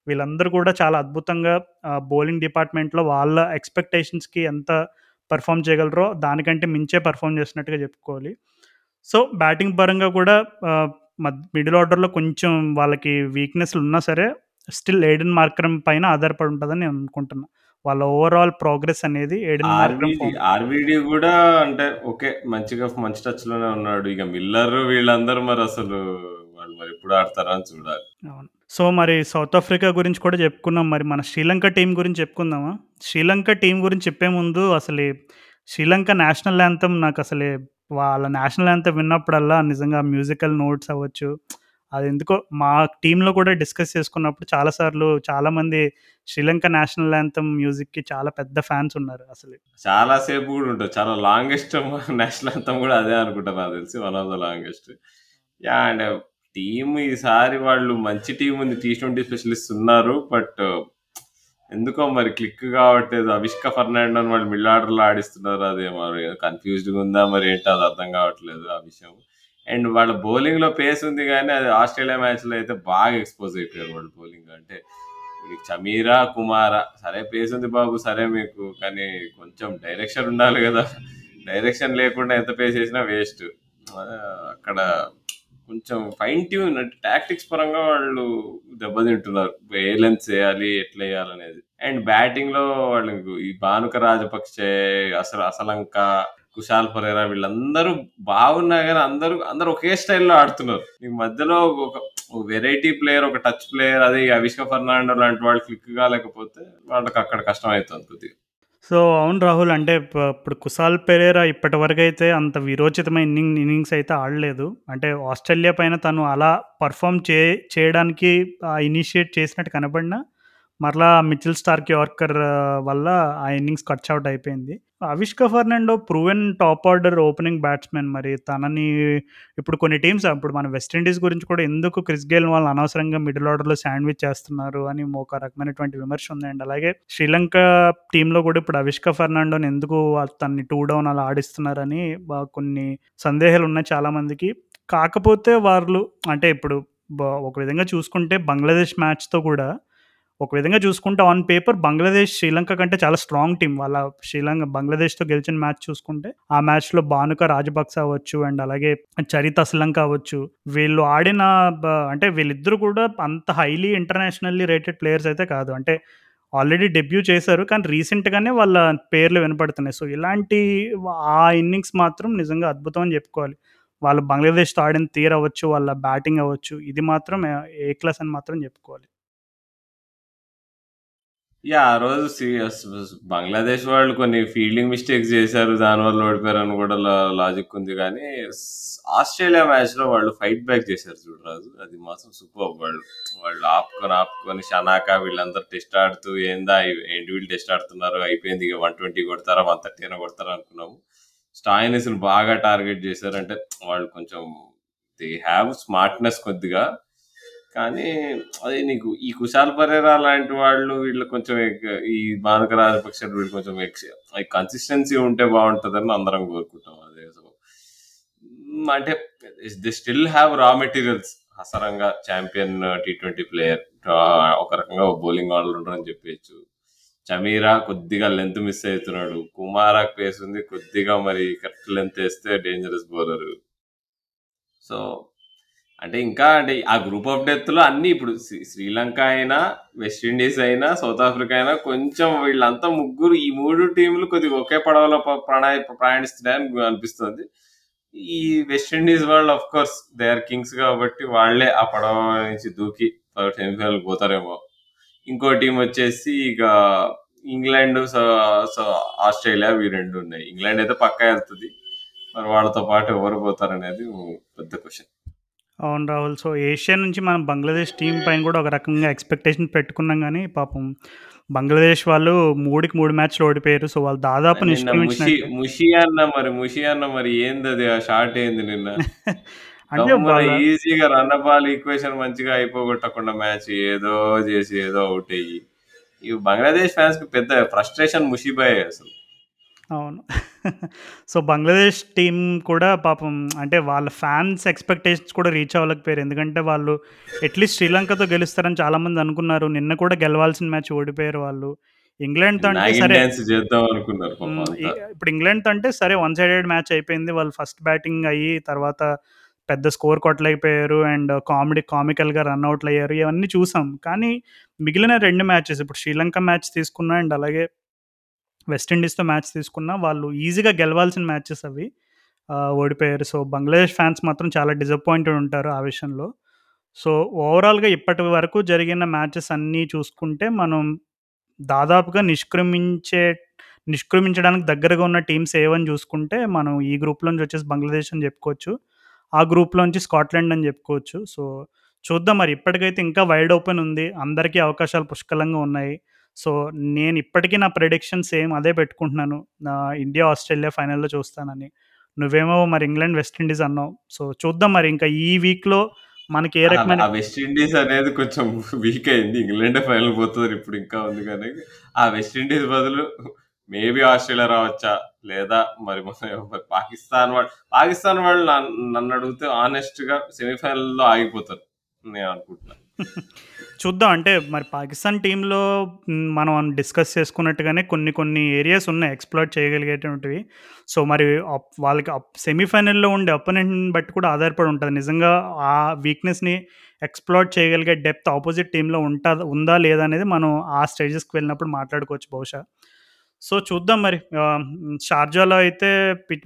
వీళ్ళందరూ కూడా చాలా అద్భుతంగా బౌలింగ్ డిపార్ట్మెంట్లో వాళ్ళ ఎక్స్పెక్టేషన్స్కి ఎంత పర్ఫామ్ చేయగలరో దానికంటే మించే పర్ఫామ్ చేసినట్టుగా చెప్పుకోవాలి. సో బ్యాటింగ్ పరంగా కూడా మిడిల్ ఆర్డర్లో కొంచెం వాళ్ళకి వీక్నెస్లు ఉన్నా సరే స్టిల్ ఎయిడెన్ మార్కరం పైన ఆధారపడి ఉంటుందని నేను అనుకుంటున్నా. వాళ్ళ ఓవరాల్ ప్రోగ్రెస్ అనేది ఆర్వీడి కూడా అంటే ఓకే మంచిగా మంచి టచ్లోనే ఉన్నాడు. ఇక మిల్లర్ వీళ్ళందరూ మరి అసలు వాళ్ళు మరి ఎప్పుడు ఆడతారా అని చూడాలి. అవును. సో మరి సౌత్ ఆఫ్రికా గురించి కూడా చెప్పుకున్నాం. మరి మన శ్రీలంక టీం గురించి చెప్పుకుందామా? శ్రీలంక టీం గురించి చెప్పే ముందు అసలు శ్రీలంక నేషనల్ యాంథమ్ నాకు అసలే వాళ్ళ నేషనల్ యాంథమ్ విన్నప్పుడల్లా నిజంగా మ్యూజికల్ నోట్స్ అవ్వచ్చు. అది ఎందుకో మా టీంలో కూడా డిస్కస్ చేసుకున్నప్పుడు చాలాసార్లు చాలామంది శ్రీలంక నేషనల్ యాంథమ్ మ్యూజిక్కి చాలా పెద్ద ఫ్యాన్స్ ఉన్నారు అసలు. చాలా సేపు కూడా ఉంటుంది. చాలా లాంగెస్ట్ నేషనల్ అంతం కూడా అదే అనుకుంటా నాకు తెలిసి one of the longest. Yeah and team ఈసారి వాళ్ళు మంచి టీం ఉంది. టీ ట్వంటీ స్పెషలిస్ట్ ఉన్నారు. బట్ uh, ఎందుకో మరి క్లిక్ కావట్లేదు అవిష్క ఫర్నాండో అని వాళ్ళు మిడ్ ఆర్డర్లో ఆడిస్తున్నారు. అదే మరి కన్ఫ్యూజ్డ్గా ఉందా? మరి ఏంటో? అది అర్థం కావట్లేదు ఆ విషయం. అండ్ వాళ్ళ బౌలింగ్లో పేస్ ఉంది కానీ అది ఆస్ట్రేలియా మ్యాచ్లో అయితే బాగా ఎక్స్పోజ్ అయిపోయారు వాళ్ళు బౌలింగ్ అంటే మీకు చమీరా కుమారా సరే పేస్ ఉంది బాబు సరే మీకు కానీ కొంచెం డైరెక్షన్ ఉండాలి కదా. డైరెక్షన్ లేకుండా ఎంత పేస్ చేసినా వేస్ట్ అక్కడ కొంచెం ఫైన్ ట్యూన్ అంటే టాక్టిక్స్ పరంగా వాళ్ళు దెబ్బతింటున్నారు. ఏ లెన్స్ వేయాలి ఎట్లా వేయాలనేది అండ్ బ్యాటింగ్లో వాళ్ళకు ఈ భానుక రాజపక్షే అసలు అసలంక కుశాల్ పరేరా వీళ్ళందరూ బాగున్నా కానీ అందరూ అందరూ ఒకే స్టైల్లో ఆడుతున్నారు. ఈ మధ్యలో ఒక వెరైటీ ప్లేయర్ ఒక టచ్ ప్లేయర్ అదే అవిష్క ఫర్నాండో లాంటి వాళ్ళు క్లిక్ కాలేకపోతే వాళ్ళకి అక్కడ కష్టం అవుతుంది కొద్దిగా. సో అవును రాహుల్. అంటే ఇప్పుడు కుసాల్ పెరేరా ఇప్పటి వరకు అయితే అంత విరోచితమైన ఇన్నింగ్ ఇన్నింగ్స్ అయితే ఆడలేదు. అంటే ఆస్ట్రేలియా పైన తను అలా పర్ఫామ్ చే చేయడానికి ఇనిషియేట్ చేసినట్టు కనపడినా మరలా మిచిల్ స్టార్క్ యార్కర్ వల్ల ఆ ఇన్నింగ్స్ కట్స్ అవుట్ అయిపోయింది. Avishka Fernando proven top order opening batsmen మరి తనని ఇప్పుడు కొన్ని టీమ్స్ ఇప్పుడు మన వెస్టిండీస్ గురించి కూడా ఎందుకు క్రిస్ గేల్ వాళ్ళు అనవసరంగా మిడిల్ ఆర్డర్లో శాండ్విచ్ చేస్తున్నారు అని ఒక రకమైనటువంటి విమర్శ ఉందండి అలాగే శ్రీలంక టీంలో కూడా ఇప్పుడు అవిష్క ఫర్నాండోని ఎందుకు తన్ని టూ డౌన్ అలా ఆడిస్తున్నారని కొన్ని సందేహాలు ఉన్నాయి చాలామందికి. కాకపోతే వాళ్ళు అంటే ఇప్పుడు ఒక విధంగా చూసుకుంటే బంగ్లాదేశ్ మ్యాచ్తో కూడా ఒక విధంగా చూసుకుంటే ఆన్ పేపర్ బంగ్లాదేశ్ శ్రీలంక కంటే చాలా స్ట్రాంగ్ టీం వాళ్ళ శ్రీలంక బంగ్లాదేశ్తో గెలిచిన మ్యాచ్ చూసుకుంటే ఆ మ్యాచ్లో భానుక రాజపక్స అవ్వచ్చు అండ్ అలాగే చరిత శ్రీలంక అవ్వచ్చు. వీళ్ళు ఆడిన అంటే వీళ్ళిద్దరు కూడా అంత హైలీ ఇంటర్నేషనల్లీ రేటెడ్ ప్లేయర్స్ అయితే కాదు. అంటే ఆల్రెడీ డెబ్యూ చేశారు కానీ రీసెంట్గానే వాళ్ళ పేర్లు వినపడుతున్నాయి. సో ఇలాంటి ఆ ఇన్నింగ్స్ మాత్రం నిజంగా అద్భుతం అని చెప్పుకోవాలి. వాళ్ళు బంగ్లాదేశ్తో ఆడిన తీర్ అవ్వచ్చు వాళ్ళ బ్యాటింగ్ అవ్వచ్చు ఇది మాత్రం ఏ క్లాస్ అని మాత్రం చెప్పుకోవాలి. యా ఆ రోజు బంగ్లాదేశ్ వాళ్ళు కొన్ని ఫీల్డింగ్ మిస్టేక్స్ చేశారు దానివల్ల ఓడిపోయారు అని కూడా లాజిక్ ఉంది. కానీ ఆస్ట్రేలియా మ్యాచ్లో వాళ్ళు ఫైట్ బ్యాక్ చేశారు చూడరాజు అది మాత్రం సూపర్ వాళ్ళు వాళ్ళు ఆపుకొని ఆపుకొని షనాక వీళ్ళందరూ టెస్ట్ ఆడుతూ ఏందా ఏంటి వీళ్ళు టెస్ట్ ఆడుతున్నారు? అయిపోయింది ఇక వన్ ట్వంటీ కొడతారా? వన్ థర్టీ అయినా కొడతారా? అనుకున్నాము. స్టాయినెస్ బాగా టార్గెట్ చేశారు అంటే వాళ్ళు కొంచెం దే హ్యావ్ స్మార్ట్నెస్ కొద్దిగా. కానీ అది నీకు ఈ కుశాల్ పరేరా లాంటి వాళ్ళు వీళ్ళు కొంచెం ఈ మానక రాజపక్ష వీళ్ళు కొంచెం కన్సిస్టెన్సీ ఉంటే బాగుంటుందని అందరం కోరుకుంటాం అదే. అంటే they still have raw materials Hasaranga champion T twenty player ఒక రకంగా బౌలింగ్ ఆల్రౌండర్ అని చెప్పచ్చు చమీరా కొద్దిగా లెంత్ మిస్ అవుతున్నాడు. కుమారా పేస్ ఉంది కొద్దిగా మరి కరెక్ట్ లెంత్ వేస్తే డేంజరస్ బౌలర్ సో అంటే ఇంకా అంటే ఆ గ్రూప్ ఆఫ్ డెత్లో ఇప్పుడు శ్రీలంక అయినా వెస్టిండీస్ అయినా సౌత్ ఆఫ్రికా అయినా కొంచెం వీళ్ళంతా ముగ్గురు ఈ మూడు టీంలు కొద్దిగా ఒకే పడవలో ప్రయాణ ప్రయాణిస్తున్నాయని అనిపిస్తుంది. ఈ వెస్టిండీస్ వాళ్ళు of course they are kings కాబట్టి వాళ్ళే ఆ పడవ నుంచి దూకి సెమీఫైనల్ పోతారేమో. ఇంకో టీం వచ్చేసి ఇక ఇంగ్లాండ్ ఆస్ట్రేలియా ఇవి రెండు ఉన్నాయి. ఇంగ్లాండ్ అయితే పక్కా వెళ్తుంది. మరి వాళ్ళతో పాటు ఎవరు పోతారనేది పెద్ద క్వశ్చన్ అవును రాహుల్. సో ఏషియా నుంచి మనం బంగ్లాదేశ్ టీం పైన కూడా ఒక రకంగా ఎక్స్పెక్టేషన్ పెట్టుకున్నాం కానీ పాపం బంగ్లాదేశ్ వాళ్ళు మూడుకి మూడు మ్యాచ్లు ఓడిపోయారు. సో వాళ్ళు దాదాపు ముషి అన్న మరి ముషి అన్న మరి ఏంది అది? ఆ షార్ట్ ఏంది నిన్న? అంటే ఈజీగా రన్ బాల్ ఈక్వేషన్ మంచిగా అయిపోగొట్టకుండా మ్యాచ్ ఏదో చేసి ఏదో అవుట్ అయ్యి. ఈ బంగ్లాదేశ్ ఫ్యాన్స్కి పెద్ద ఫ్రస్ట్రేషన్ ముషిబాయ్ అసలు. అవును. సో, బంగ్లాదేశ్ టీమ్ కూడా పాపం అంటే వాళ్ళ ఫ్యాన్స్ ఎక్స్‌పెక్టేషన్స్ కూడా రీచ్ అవ్వలేకపోయారు. ఎందుకంటే వాళ్ళు అట్‌లీస్ట్ శ్రీలంకతో గెలుస్తారని చాలామంది అనుకున్నారు. నిన్న కూడా గెలవాల్సిన మ్యాచ్ ఓడిపోయారు వాళ్ళు. ఇంగ్లాండ్‌తో అంటే నాగిన్ సరే డాన్స్ చేద్దాం అనుకున్నారు పాపం హ్మ్. ఇ అంతా. ఇప్పుడు ఇంగ్లాండ్‌తో అంటే సరే వన్ సైడెడ్ మ్యాచ్ అయిపోయింది. వాళ్ళు ఫస్ట్ బ్యాటింగ్ అయ్యి తర్వాత పెద్ద స్కోర్ కొట్టలేకపోయారు. అండ్ కామెడీ కామికల్‌గా రన్ ఔట్‌లయ్యారు. ఇవన్నీ చూసాం. కానీ మిగిలిన 2 మ్యాచెస్ ఇప్పుడు శ్రీలంక మ్యాచ్ తీసుకున్నా అండ్ అలాగే వెస్టిండీస్తో మ్యాచ్ తీసుకున్నా వాళ్ళు ఈజీగా గెలవాల్సిన మ్యాచెస్ అవి. ఓడిపోయారు. సో, బంగ్లాదేశ్ ఫ్యాన్స్ మాత్రం చాలా డిసప్పాయింటెడ్ ఉంటారు ఆ విషయంలో. సో, ఓవరాల్‌గా ఇప్పటి వరకు జరిగిన మ్యాచెస్ అన్నీ చూసుకుంటే మనం దాదాపుగా నిష్క్రమించే నిష్క్రమించడానికి దగ్గరగా ఉన్న టీమ్స్ ఏవని చూసుకుంటే మనం ఈ గ్రూప్‌లో నుంచి వచ్చేసి బంగ్లాదేశ్ అని చెప్పుకోవచ్చు. ఆ గ్రూప్‌లోంచి స్కాట్లాండ్ అని చెప్పుకోవచ్చు. సో, చూద్దాం మరి ఇప్పటికైతే ఇంకా వైడ్ ఓపెన్ ఉంది. అందరికీ అవకాశాలు పుష్కలంగా ఉన్నాయి. సో, నేను ఇప్పటికీ నా ప్రిడిక్షన్ సేమ్ అదే పెట్టుకుంటున్నాను. ఆహ్, ఇండియా, ఆస్ట్రేలియా ఫైనల్‌లో చూస్తానని. నువ్వేమో మరి ఇంగ్లాండ్, వెస్ట్ ఇండీస్ అన్నావు. సో, చూద్దాం మరి ఇంకా ఈ వీక్‌లో మనకి ఏ! రకమైన ఆ వెస్ట్ ఇండీస్ అనేది కొంచెం వీక్ అయింది. ఇంగ్లాండే ఫైనల్ పోతదని ఇప్పుడు ఇంకా ఉంది గానీ, ఆ వెస్ట్ ఇండీస్ బదులు మేబీ ఆస్ట్రేలియా రావచ్చా? లేదా మరి మన పాకిస్తాన్ వాళ్ళు పాకిస్తాన్ వాళ్ళు నన్ నన్నడిగితే హానెస్ట్‌గా సెమీఫైనల్‌లో ఆగిపోతారు. నేను అనుకుంటున్నా. చూద్దాం. అంటే మరి పాకిస్తాన్ టీంలో మనం డిస్కస్ చేసుకున్నట్టుగానే కొన్ని కొన్ని ఏరియాస్ ఉన్నాయి ఎక్స్‌ప్లోర్ చేయగలిగేటువంటివి. సో, మరి అప్ వాళ్ళకి అప్ సెమీఫైనల్‌లో ఉండే అపోనెంట్‌ని బట్టి కూడా ఆధారపడి ఉంటుంది నిజంగా ఆ వీక్‌నెస్‌ని ఎక్స్‌ప్లోర్ చేయగలిగే డెప్త్ ఆపోజిట్ టీంలో ఉంటా ఉందా? లేదా? అనేది మనం ఆ స్టేజెస్‌కి వెళ్ళినప్పుడు మాట్లాడుకోవచ్చు బహుశా. సో, చూద్దాం మరి. షార్జాలో అయితే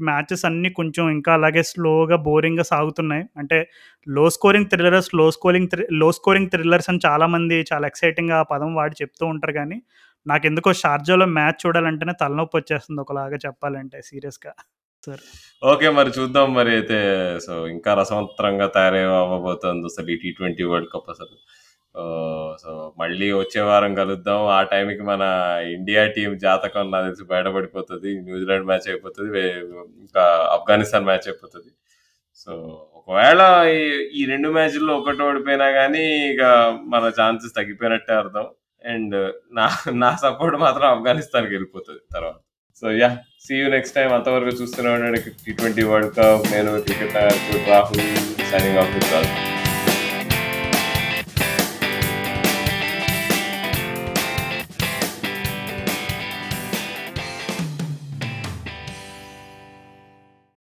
మ్యాచెస్ అన్నీ కొంచెం ఇంకా అలాగే స్లోగా, బోరింగ్‌గా సాగుతున్నాయి. అంటే లో స్కోరింగ్ థ్రిల్లర్స్, లో స్కోరింగ్లో స్కోరింగ్ థ్రిల్లర్స్ అని చాలామంది చాలా ఎక్సైటింగ్‌గా ఆ పదం వాడి చెప్తూ ఉంటారు కానీ నాకు ఎందుకో షార్జాలో మ్యాచ్ చూడాలంటేనే తలనొప్పి వచ్చేస్తుంది ఒకలాగా చెప్పాలంటే సీరియస్‌గా. సరే. ఓకే. మరి చూద్దాం మరి అయితే. సో, ఇంకా రసవంతరంగా తయారై అవ్వబోతుంది అసలు ఈ టీ20 వరల్డ్ కప్ అసలు. సో, మళ్ళీ వచ్చే వారం కలుద్దాం. ఆ టైంకి మన ఇండియా టీం జాతకం నా తెలిసి బయటపడిపోతుంది న్యూజిలాండ్ మ్యాచ్ అయిపోతుంది ఇంకా ఆఫ్ఘనిస్తాన్ మ్యాచ్ అయిపోతుంది సో, ఒకవేళ ఈ రెండు మ్యాచ్‌ల్లో ఒకటి ఓడిపోయినా కానీ ఇక మన ఛాన్సెస్ తగ్గిపోయినట్టే అర్థం. అండ్ నా నా సపోర్ట్ మాత్రం ఆఫ్ఘనిస్తాన్‌కి వెళ్ళిపోతుంది తర్వాత. So, ya see you next time అంతవరకు చూస్తూనే ఉండండి టీ20 వరల్డ్ కప్. నేను క్రికెట్ రాహుల్ సైనింగ్ ఆఫ్